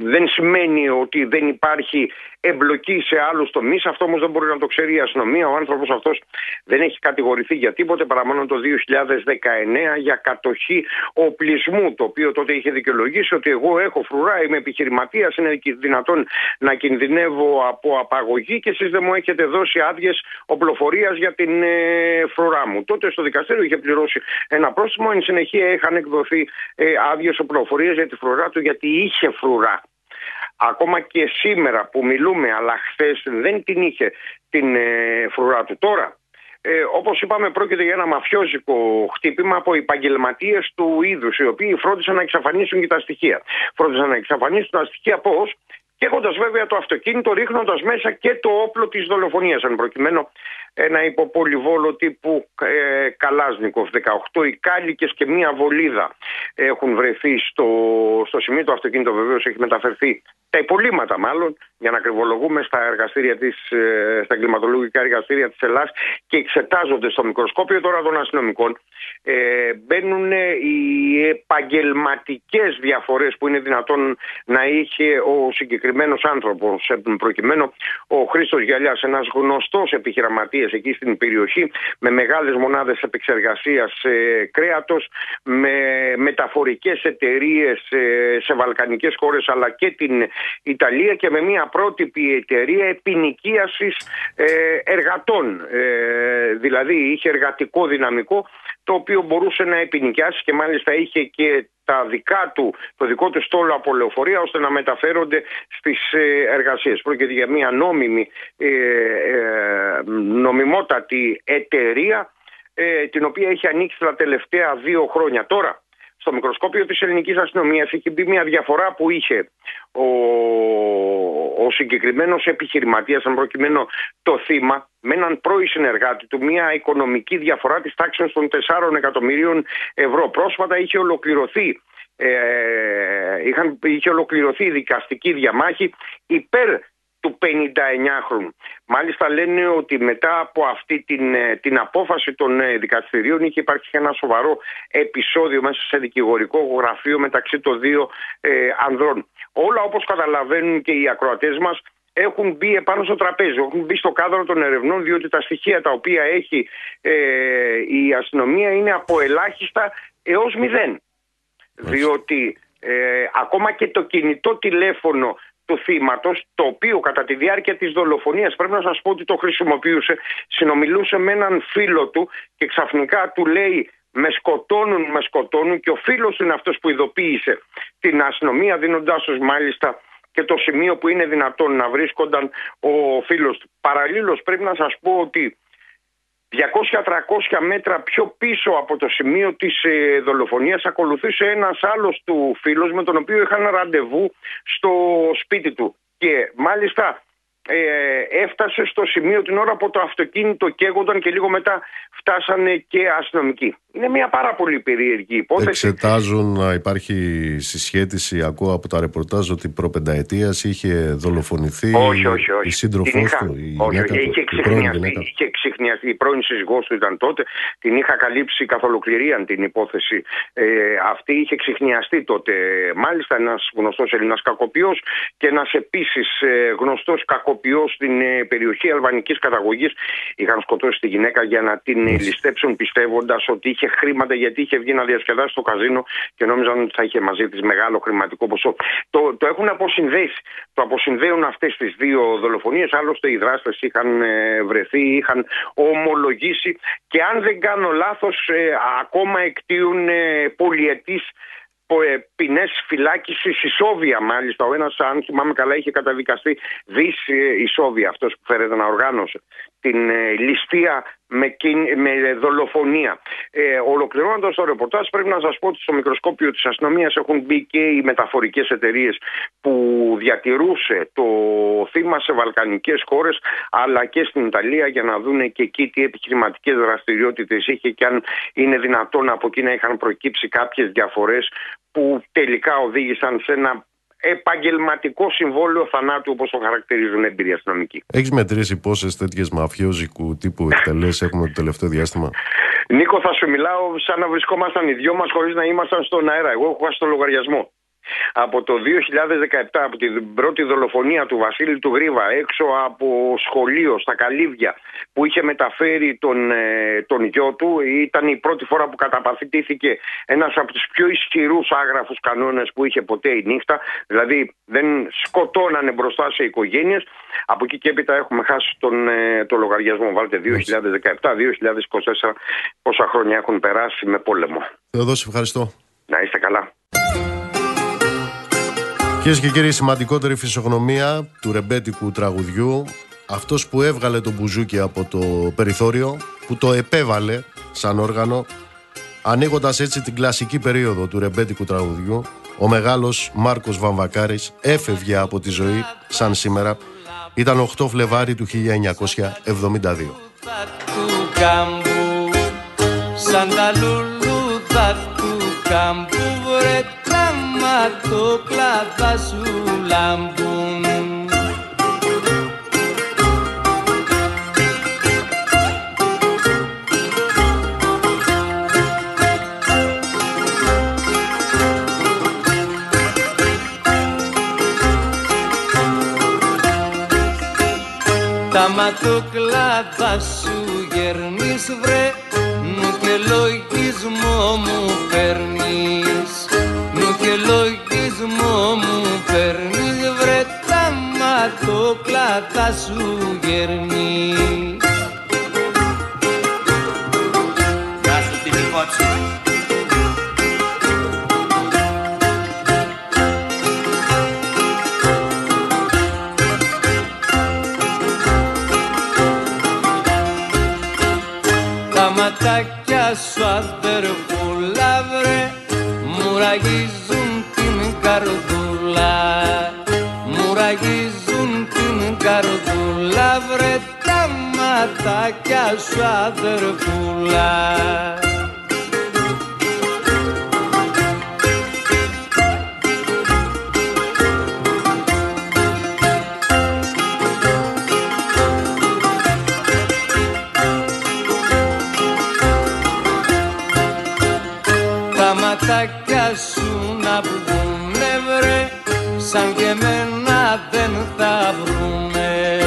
Speaker 6: δεν σημαίνει ότι δεν υπάρχει εμπλοκή σε άλλους τομείς. Αυτό όμως δεν μπορεί να το ξέρει η αστυνομία. Ο άνθρωπος αυτός δεν έχει κατηγορηθεί για τίποτε παρά μόνο το 2019 για κατοχή οπλισμού. Το οποίο τότε είχε δικαιολογήσει ότι εγώ έχω φρουρά, είμαι επιχειρηματίας, είναι δυνατόν να κινδυνεύω από απαγωγή και εσείς δεν μου έχετε δώσει άδειες οπλοφορίας για την ε, φρουρά μου. Τότε στο δικαστήριο είχε πληρώσει ένα πρόστιμο. Εν συνεχεία είχαν εκδοθεί ε, άδειες οπλοφορία για τη φρουρά του γιατί είχε φρουρά. Ακόμα και σήμερα που μιλούμε, αλλά χθες δεν την είχε την ε, φρουρά του. Τώρα, ε, όπως είπαμε, πρόκειται για ένα μαφιόζικο χτύπημα από επαγγελματίες του είδους, οι οποίοι φρόντισαν να εξαφανίσουν και τα στοιχεία. Φρόντισαν να εξαφανίσουν τα στοιχεία πώς, και έχοντα βέβαια το αυτοκίνητο, ρίχνοντας μέσα και το όπλο της δολοφονίας. Αν προκειμένου ένα υποπολιβόλο τύπου ε, Καλάσνικοφ, 18 ικάλικε και μία βολίδα έχουν βρεθεί στο, στο σημείο. Το αυτοκίνητο βεβαίως έχει μεταφερθεί, τα υπολείμματα μάλλον, για να ακριβολογούμε στα εργαστήρια της, ε, στα εγκληματολογικά εργαστήρια της Ελλάδα και εξετάζονται στο μικροσκόπιο τώρα των αστυνομικών. Ε, μπαίνουν οι επαγγελματικές διαφορές που είναι δυνατόν να είχε ο συγκεκριμένος άνθρωπος. Προκειμένου ο Χρήστος Γυαλιάς, ένας γνωστός επιχειρηματίας εκεί στην περιοχή, με μεγάλες μονάδες επεξεργασίας ε, κρέατος, με μεταφορικές εταιρείες ε, σε βαλκανικές χώρες αλλά και την Ιταλία και με μια πρότυπη εταιρεία επινοικίασης ε, εργατών. Ε, δηλαδή είχε εργατικό δυναμικό το οποίο μπορούσε να επινοικιάσει και μάλιστα είχε και τα δικά του, το δικό του στόλο από λεωφορεία ώστε να μεταφέρονται στις ε, εργασίες. Πρόκειται για μια νόμιμη, ε, ε, νομιμότατη εταιρεία ε, την οποία έχει ανοίξει τα τελευταία δύο χρόνια. Τώρα, στο μικροσκόπιο της ελληνικής αστυνομίας έχει μπει μια διαφορά που είχε ο, ο συγκεκριμένος επιχειρηματίας, αν προκειμένου το θύμα, με έναν πρώην συνεργάτη του, μια οικονομική διαφορά της τάξης των 4 εκατομμυρίων ευρώ. Πρόσφατα είχε ολοκληρωθεί ε, είχαν, είχε ολοκληρωθεί η δικαστική διαμάχη υπέρ του 59χρονου. Μάλιστα λένε ότι μετά από αυτή την, ε, την απόφαση των ε, δικαστηρίων είχε υπάρξει ένα σοβαρό επεισόδιο μέσα σε δικηγορικό γραφείο μεταξύ των δύο ε, ανδρών. Όλα όπως καταλαβαίνουν και οι ακροατές μας έχουν μπει επάνω στο τραπέζι, έχουν μπει στο κάδρο των ερευνών διότι τα στοιχεία τα οποία έχει ε, η αστυνομία είναι από ελάχιστα έως μηδέν. Διότι ακόμα και το κινητό τηλέφωνο του θύματος, το οποίο κατά τη διάρκεια της δολοφονίας πρέπει να σας πω ότι το χρησιμοποιούσε, συνομιλούσε με έναν φίλο του και ξαφνικά του λέει με σκοτώνουν, με σκοτώνουν και ο φίλος του είναι αυτός που ειδοποίησε την αστυνομία δίνοντάς τους μάλιστα και το σημείο που είναι δυνατόν να βρίσκονταν ο φίλος του. Παραλλήλως πρέπει να σας πω ότι 200-300 μέτρα πιο πίσω από το σημείο της ε, δολοφονίας ακολουθούσε ένας άλλος του φίλος με τον οποίο είχαν ραντεβού στο σπίτι του και μάλιστα ε, έφτασε στο σημείο την ώρα που το αυτοκίνητο καίγονταν και λίγο μετά φτάσανε και αστυνομικοί. Είναι μια πάρα πολύ περίεργη υπόθεση.
Speaker 1: Εξετάζουν να υπάρχει συσχέτιση, ακούω από τα ρεπορτάζ ότι προπενταετίας είχε δολοφονηθεί
Speaker 6: όχι, όχι, όχι.
Speaker 1: η σύντροφός του.
Speaker 6: Η όχι, όχι, είχε ξεχνιαστεί. Είχε ξεχνιαστεί. Η πρώην σύζυγός του ήταν τότε. Την είχα καλύψει καθ' ολοκληρία την υπόθεση ε, αυτή. Είχε ξεχνιαστεί τότε. Μάλιστα, ένας γνωστός Έλληνας κακοποιός και ένας επίσης ε, γνωστός κακοποιός στην ε, περιοχή αλβανικής καταγωγής. Είχαν σκοτώσει τη γυναίκα για να την ληστέψουν πιστεύοντας ότι είχε χρήματα γιατί είχε βγει να διασκεδάσει στο καζίνο και νόμιζαν ότι θα είχε μαζί της μεγάλο χρηματικό ποσό. Το, το έχουν αποσυνδέσει. Το αποσυνδέουν αυτές τις δύο δολοφονίες. Άλλωστε οι δράστες είχαν ε, βρεθεί, είχαν ομολογήσει και αν δεν κάνω λάθος, ε, ακόμα εκτίουν ε, πολιετής ε, ποινές φυλάκισης ισόβια, μάλιστα. Ο ένας, αν θυμάμαι καλά, είχε καταδικαστεί δις ισόβια, αυτός που φέρεται να οργάνωσε την ε, ληστεία με, με δολοφονία. Ε, Ολοκληρώνοντας το ρεπορτάζ, πρέπει να σας πω ότι στο μικροσκόπιο της αστυνομίας έχουν μπει και οι μεταφορικές εταιρείες που διατηρούσε το θύμα σε βαλκανικές χώρες, αλλά και στην Ιταλία, για να δούνε και εκεί τι επιχειρηματικές δραστηριότητες είχε και αν είναι δυνατόν από εκεί να είχαν προκύψει κάποιες διαφορές που τελικά οδήγησαν σε ένα επαγγελματικό συμβόλαιο θανάτου όπως το χαρακτηρίζουν έμπειροι αστυνομικοί.
Speaker 1: Έχεις μετρήσει πόσες τέτοιες μαφιόζικου τύπου εκτελέσεις έχουμε το τελευταίο διάστημα;
Speaker 6: Νίκο θα σου μιλάω σαν να βρισκόμασταν οι δυο μας χωρίς να ήμασταν στον αέρα. Εγώ έχω στο λογαριασμό από το 2017, από την πρώτη δολοφονία του Βασίλη του Γρίβα έξω από σχολείο στα Καλύβια που είχε μεταφέρει τον, ε, τον γιο του ήταν η πρώτη φορά που καταπαθητήθηκε ένας από τους πιο ισχυρούς άγραφους κανόνες που είχε ποτέ η νύχτα. Δηλαδή δεν σκοτώνανε μπροστά σε οικογένειες. Από εκεί και έπειτα έχουμε χάσει τον, ε, το λογαριασμό. Βάλτε 2017-2024 πόσα χρόνια έχουν περάσει με πόλεμο.
Speaker 1: Θεοδόση ευχαριστώ.
Speaker 6: Να είστε καλά
Speaker 1: Κυρίες και κύριοι, η σημαντικότερη φυσιογνωμία του ρεμπέτικου τραγουδιού, αυτός που έβγαλε το μπουζούκι από το περιθώριο, που το επέβαλε σαν όργανο, ανοίγοντας έτσι την κλασική περίοδο του ρεμπέτικου τραγουδιού, ο μεγάλος Μάρκος Βαμβακάρης έφευγε από τη ζωή σαν σήμερα. Ήταν 8 Φλεβάρι του 1972. Σαν τα λουλούδα του κάμπου κλάδα σου λάμπουν Τα ματοκλάδα σου γερνείς βρε Νου και λογισμό μου παίρνεις. Νου και λογισμό μου παίρνεις βρε τα ματοκλάδα σου γερνείς σου αδερφούλα βρε μου ραγίζουν την καρδούλα. Μου ραγίζουν την καρδούλα βρε τα ματάκια σου αδερφούλα
Speaker 7: σαν και μένα δεν θα βρουνε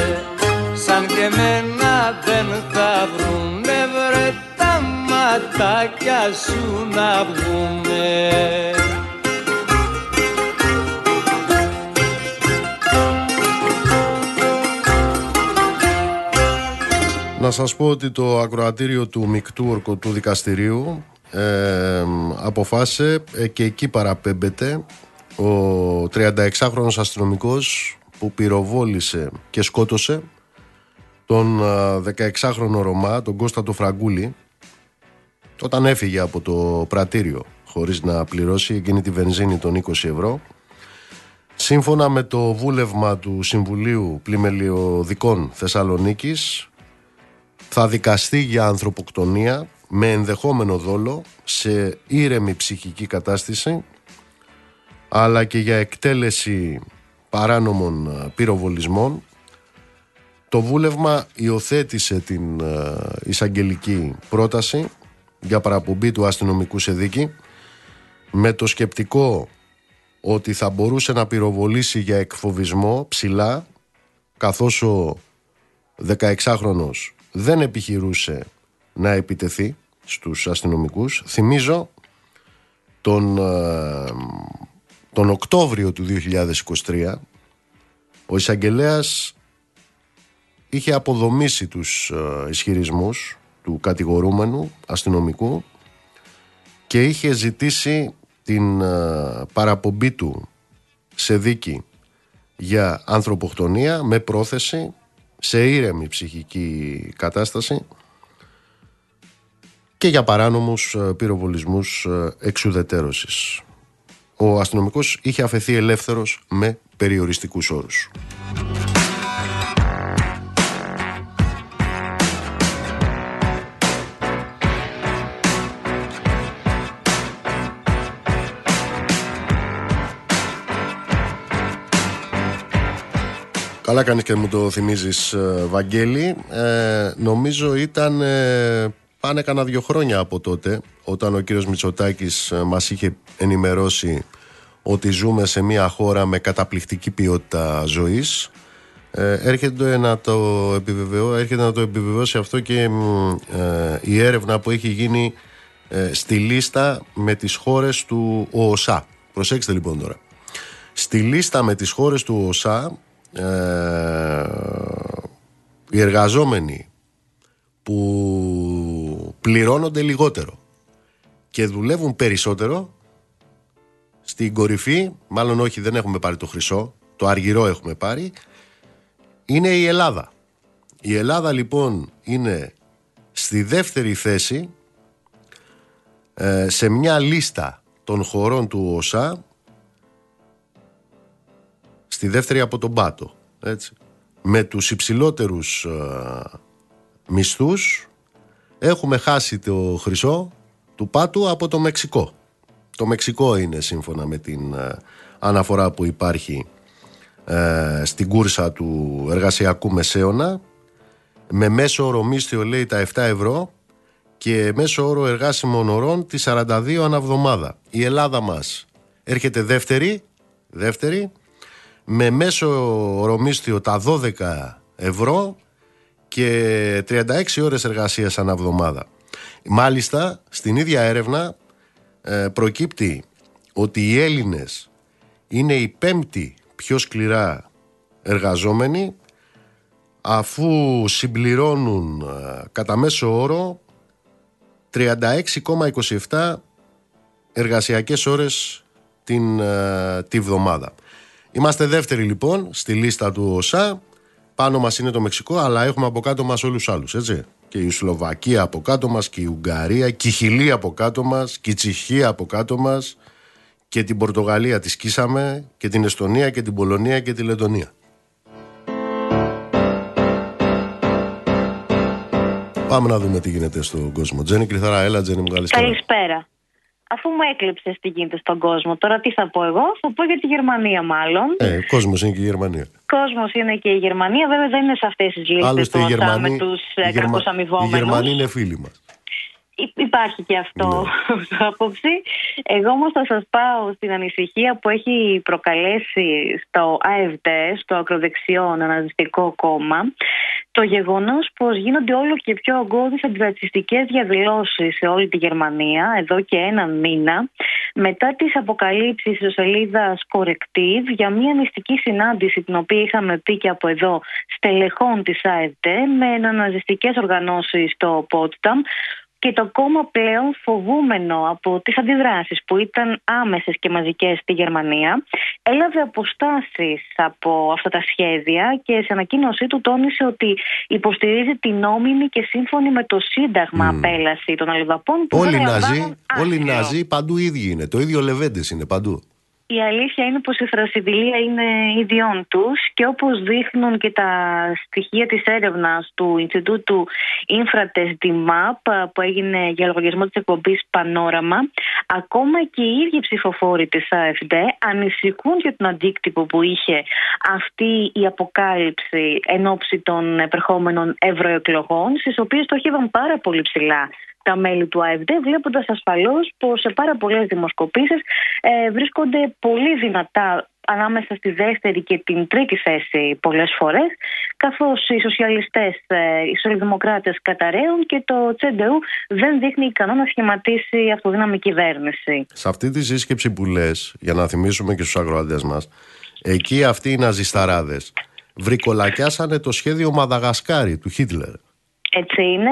Speaker 7: σαν και μένα δεν θα βρουνε βρε τα ματάκια σου να βγουνε
Speaker 1: Να σας πω ότι το ακροατήριο του Μικτού Ορκωτού Δικαστηρίου ε, αποφάσισε ε, και εκεί παραπέμπεται ο 36χρονος αστυνομικός που πυροβόλησε και σκότωσε τον 16χρονο Ρωμά, τον Κώστα του Φραγκούλη όταν έφυγε από το πρατήριο χωρίς να πληρώσει εκείνη τη βενζίνη των 20 ευρώ Σύμφωνα με το βούλευμα του Συμβουλίου Πλημελιωδικών Θεσσαλονίκης θα δικαστεί για ανθρωποκτονία με ενδεχόμενο δόλο σε ήρεμη ψυχική κατάσταση αλλά και για εκτέλεση παράνομων ε, πυροβολισμών το βούλευμα υιοθέτησε την ε, εισαγγελική πρόταση για παραπομπή του αστυνομικού σε δίκη με το σκεπτικό ότι θα μπορούσε να πυροβολήσει για εκφοβισμό ψηλά καθώς ο 16χρονος δεν επιχειρούσε να επιτεθεί στους αστυνομικούς. Θυμίζω τον, ε, τον Οκτώβριο του 2023 ο εισαγγελέας είχε αποδομήσει τους ε, ισχυρισμούς του κατηγορούμενου αστυνομικού και είχε ζητήσει την ε, παραπομπή του σε δίκη για ανθρωποκτονία με πρόθεση σε ήρεμη ψυχική κατάσταση και για παράνομους ε, πυροβολισμούς ε, εξουδετέρωσης. Ο αστυνομικός είχε αφαιθεί ελεύθερος με περιοριστικούς όρους. Καλά κάνεις και μου το θυμίζεις ε, Βαγγέλη ε, Νομίζω ήταν ε, πάνε κανένα δύο χρόνια από τότε Όταν ο κύριος Μητσοτάκης ε, μας είχε ενημερώσει Ότι ζούμε σε μια χώρα με καταπληκτική ποιότητα ζωής έρχεται, να το επιβεβαιώ, έρχεται να το επιβεβαιώσει αυτό και η έρευνα που έχει γίνει στη λίστα με τις χώρες του ΟΟΣΑ. Προσέξτε λοιπόν τώρα. Στη λίστα με τις χώρες του ΟΣΑ ε, οι εργαζόμενοι που πληρώνονται λιγότερο και δουλεύουν περισσότερο στην κορυφή, μάλλον όχι δεν έχουμε πάρει το χρυσό, το αργυρό έχουμε πάρει, είναι η Ελλάδα. Η Ελλάδα λοιπόν είναι στη δεύτερη θέση ε, σε μια λίστα των χωρών του ΟΣΑ στη δεύτερη από τον Πάτο. Έτσι. Με τους υψηλότερους ε, μισθούς έχουμε χάσει το χρυσό του Πάτου από το Μεξικό. Το Μεξικό είναι σύμφωνα με την ε, αναφορά που υπάρχει ε, στην κούρσα του εργασιακού μεσαίωνα με μέσο όρο μίσθιο λέει τα 7 ευρώ και μέσο όρο εργάσιμων ωρών τη 42 αναβδομάδα. Η Ελλάδα μας έρχεται δεύτερη, δεύτερη με μέσο ορομίσθιο τα 12 ευρώ και 36 ώρες εργασίας ανά εβδομάδα. Μάλιστα, στην ίδια έρευνα ε, προκύπτει ότι οι Έλληνες είναι οι πέμπτοι πιο σκληρά εργαζόμενοι αφού συμπληρώνουν ε, κατά μέσο όρο 36,27 εργασιακές ώρες την, ε, τη βδομάδα. Είμαστε δεύτεροι λοιπόν στη λίστα του ΟΣΑ. Πάνω μας είναι το Μεξικό, αλλά έχουμε από κάτω μας όλους του άλλους, έτσι. Και η Σλοβακία από κάτω μας, και η Ουγγαρία, και η Χιλή από κάτω μας, και η Τσιχία από κάτω μας, και την Πορτογαλία τη σκίσαμε, και την Εστονία, και την Πολωνία και τη Λετωνία. Πάμε να δούμε τι γίνεται στον κόσμο. Τζένι Κρυθαρά, έλα Τζένι μου καλησπέρα.
Speaker 8: Καλησπέρα αφού μου έκλειψε τι γίνεται στον κόσμο. Τώρα τι θα πω εγώ, θα πω για τη Γερμανία μάλλον.
Speaker 1: Ε, κόσμος είναι και η Γερμανία.
Speaker 8: Κόσμος είναι και η Γερμανία, βέβαια δεν είναι σε αυτές τις λίστες του
Speaker 1: Γερμανοί,
Speaker 8: με του ε, κακούς αμοιβόμενου.
Speaker 1: Οι Γερμανοί είναι φίλοι μας.
Speaker 8: Υπάρχει και αυτό ναι. ως άποψη. Εγώ όμως θα σας πάω στην ανησυχία που έχει προκαλέσει στο ΑΕΒΤ, στο ακροδεξιό αναζητικό κόμμα, το γεγονός πως γίνονται όλο και πιο ογκώδεις αντιρατσιστικές διαδηλώσεις σε όλη τη Γερμανία εδώ και έναν μήνα μετά τις αποκαλύψεις της σελίδα Corrective για μια μυστική συνάντηση την οποία είχαμε πει και από εδώ στελεχών της ΑΕΒΤ με ναζιστικές οργανώσεις στο Πότσταμ και το κόμμα πλέον φοβούμενο από τις αντιδράσεις που ήταν άμεσες και μαζικές στη Γερμανία έλαβε αποστάσεις από αυτά τα σχέδια και σε ανακοίνωσή του τόνισε ότι υποστηρίζει την νόμιμη και σύμφωνη με το Σύνταγμα mm. απέλαση των Αλληβαπών
Speaker 1: που όλοι, ναζί, όλοι ναζί παντού ίδιοι είναι, το ίδιο Λεβέντες είναι παντού.
Speaker 8: Η αλήθεια είναι πως η θρασιδηλία είναι ιδιών τους και όπως δείχνουν και τα στοιχεία της έρευνας του Ινστιτούτου Infratest DIMAP που έγινε για λογαριασμό της εκπομπής Πανόραμα ακόμα και οι ίδιοι ψηφοφόροι της ΑΕΦΔ ανησυχούν για τον αντίκτυπο που είχε αυτή η αποκάλυψη εν ώψη των επερχόμενων ευρωεκλογών στις οποίες στοχεύαν πάρα πολύ ψηλά τα μέλη του ΑΕΒΔ, βλέποντας ασφαλώς πως σε πάρα πολλές δημοσκοπήσεις ε, βρίσκονται πολύ δυνατά ανάμεσα στη δεύτερη και την τρίτη θέση πολλές φορές καθώς οι σοσιαλιστές, ε, οι σοσιαλδημοκράτες καταραίουν και το Τσεντεού δεν δείχνει ικανό να σχηματίσει αυτοδύναμη κυβέρνηση.
Speaker 1: Σε αυτή τη σύσκεψη που λες, για να θυμίσουμε και στους αγροαντές μας, εκεί αυτοί οι ναζισταράδες βρικολακιάσανε το σχέδιο Μαδαγασκάρη του Χίτλερ.
Speaker 8: Έτσι είναι.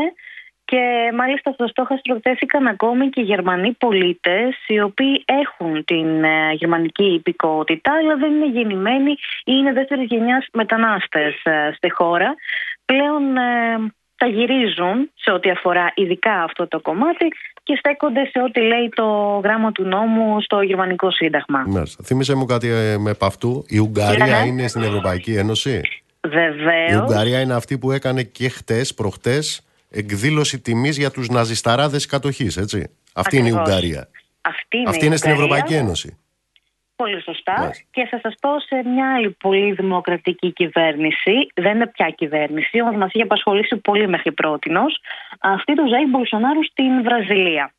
Speaker 8: Και μάλιστα στο στόχαστρο τέθηκαν ακόμη και Γερμανοί πολίτες οι οποίοι έχουν την ε, γερμανική υπηκότητα αλλά δεν είναι γεννημένοι ή είναι δεύτερης γενιάς μετανάστες ε, στη χώρα. Πλέον ε, τα γυρίζουν σε ό,τι αφορά ειδικά αυτό το κομμάτι και στέκονται σε ό,τι λέει το γράμμα του νόμου στο Γερμανικό Σύνταγμα.
Speaker 1: Μάλιστα. Θύμισε μου κάτι με επ' αυτού. Η Ουγγαρία ναι, ναι. είναι στην Ευρωπαϊκή Ένωση;
Speaker 8: Βεβαίως.
Speaker 1: Η Ουγγαρία είναι αυτή που έκανε και χτες, προχτές, εκδήλωση τιμής για τους ναζισταράδες κατοχής, έτσι. Αυτή είναι η Ουγγαρία.
Speaker 8: Αυτή είναι,
Speaker 1: Αυτή είναι στην Ευρωπαϊκή Ένωση.
Speaker 8: Πολύ σωστά. Και θα σας πω σε μια άλλη πολύ δημοκρατική κυβέρνηση. Δεν είναι πια κυβέρνηση, όμω μας είχε απασχολήσει πολύ μέχρι πρώτη. Αυτή του Ζάι Μπολσονάρου στην Βραζιλία.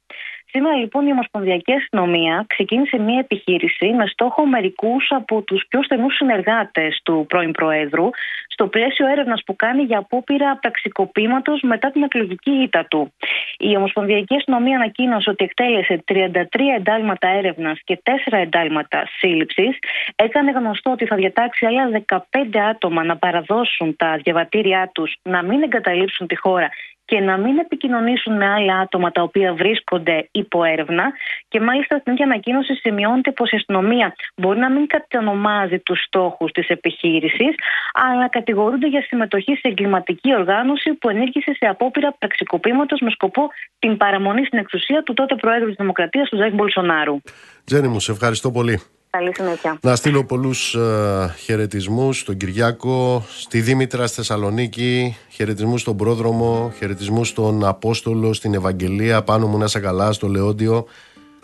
Speaker 8: Σήμερα λοιπόν η Ομοσπονδιακή Αστυνομία ξεκίνησε μια επιχείρηση με στόχο μερικούς από τους πιο στενούς συνεργάτες του πρώην Προέδρου στο πλαίσιο έρευνας που κάνει για απόπειρα πραξικοπήματος μετά την εκλογική ήττα του. Η Ομοσπονδιακή Αστυνομία ανακοίνωσε ότι εκτέλεσε 33 εντάλματα έρευνας και 4 εντάλματα σύλληψης. Έκανε γνωστό ότι θα διατάξει άλλα 15 άτομα να παραδώσουν τα διαβατήριά τους, να μην εγκαταλείψουν τη χώρα και να μην επικοινωνήσουν με άλλα άτομα τα οποία βρίσκονται υπό έρευνα. Και μάλιστα στην ίδια ανακοίνωση σημειώνεται πως η αστυνομία μπορεί να μην κατανομάζει τους στόχους της επιχείρησης, αλλά κατηγορούνται για συμμετοχή σε εγκληματική οργάνωση που ενήργησε σε απόπειρα πραξικοπήματος με σκοπό την παραμονή στην εξουσία του τότε Προέδρου της Δημοκρατίας, του Ζάκη Μπολσονάρου.
Speaker 1: Τζένι μου, σε ευχαριστώ πολύ.
Speaker 8: Καλή συνέχεια.
Speaker 1: Να στείλω πολλούς uh, χαιρετισμούς στον Κυριάκο, στη Δήμητρα, στη Θεσσαλονίκη, χαιρετισμούς στον Πρόδρομο, χαιρετισμούς στον Απόστολο, στην Ευαγγελία, πάνω μου να είσαι καλά, στο Λεόντιο.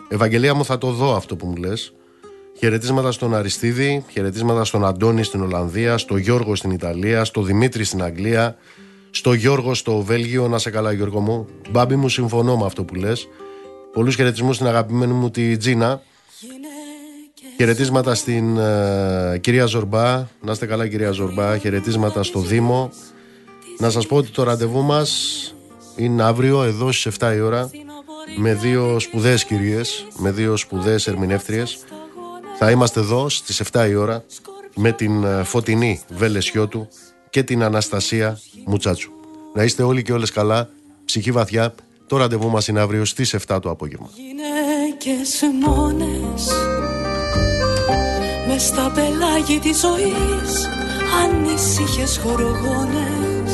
Speaker 1: Ευαγγελία μου θα το δω αυτό που μου λες. Χαιρετίσματα στον Αριστίδη, χαιρετίσματα στον Αντώνη στην Ολλανδία, στο Γιώργο στην Ιταλία, στο Δημήτρη στην Αγγλία, στο Γιώργο στο Βέλγιο, να σε καλά Γιώργο μου. Μπάμπι μου συμφωνώ με αυτό που λες. Πολλούς χαιρετισμούς στην αγαπημένη μου τη Τζίνα, Χαιρετίσματα στην uh, κυρία Ζορμπά. Να είστε καλά, κυρία Ζορμπά. Χαιρετίσματα στο Δήμο. Να σας πω ότι το ραντεβού μας είναι αύριο εδώ στις 7 η ώρα με δύο σπουδαίες κυρίες, με δύο σπουδαίες ερμηνεύτριες. Θα είμαστε εδώ στις 7 η ώρα με την uh, Φωτεινή Βελεσιώτου και την Αναστασία Μουτσάτσου. Να είστε όλοι και όλες καλά, ψυχή βαθιά. Το ραντεβού μας είναι αύριο στις 7 το απόγευμα
Speaker 9: με στα πελάγη της ζωής ανήσυχες χορογόνες.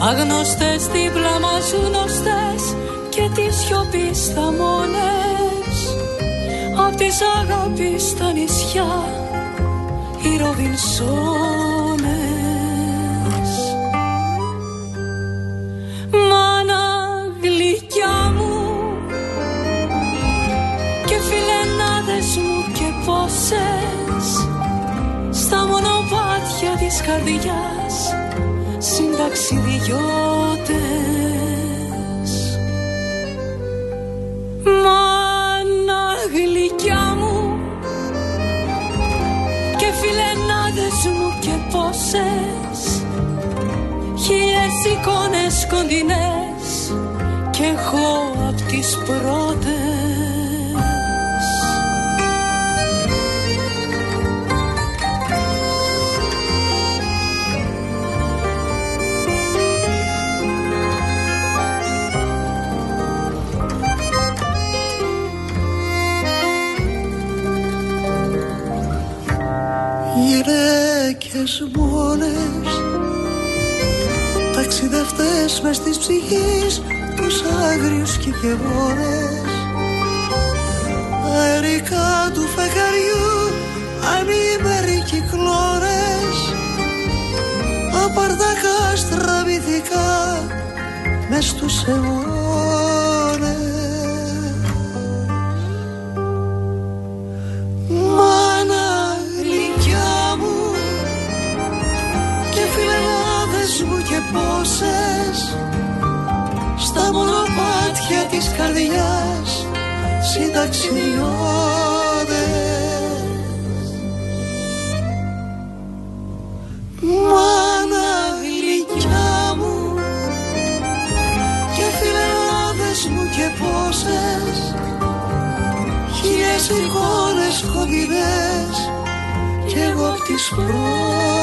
Speaker 9: Αγνωστές δίπλα μας γνωστές και της σιωπής στα μόνες. Απ' της αγάπης τα νησιά οι Ροβινσόνες στα μονοπάτια της καρδιάς συνταξιδιώτες Μάνα γλυκιά μου και φιλενάδες μου και πόσες. Χίλιες εικόνες κοντινές και εγώ απ' τις πρώτες
Speaker 10: γυναίκες μόνες Ταξιδευτές μες της ψυχής τους άγριους κικαιώνες Αερικά του φεγγαριού ανήμεροι κυκλώνες. Απαρτακά στραβηθικά μες στους αιώνες πόσες στα μονοπάτια της καρδιάς συνταξιδιώτες Μάνα γλυκιά μου και φιλενάδες μου και πόσες χίλιες εικόνες κοντινές κι εγώ απ' τις πρώτες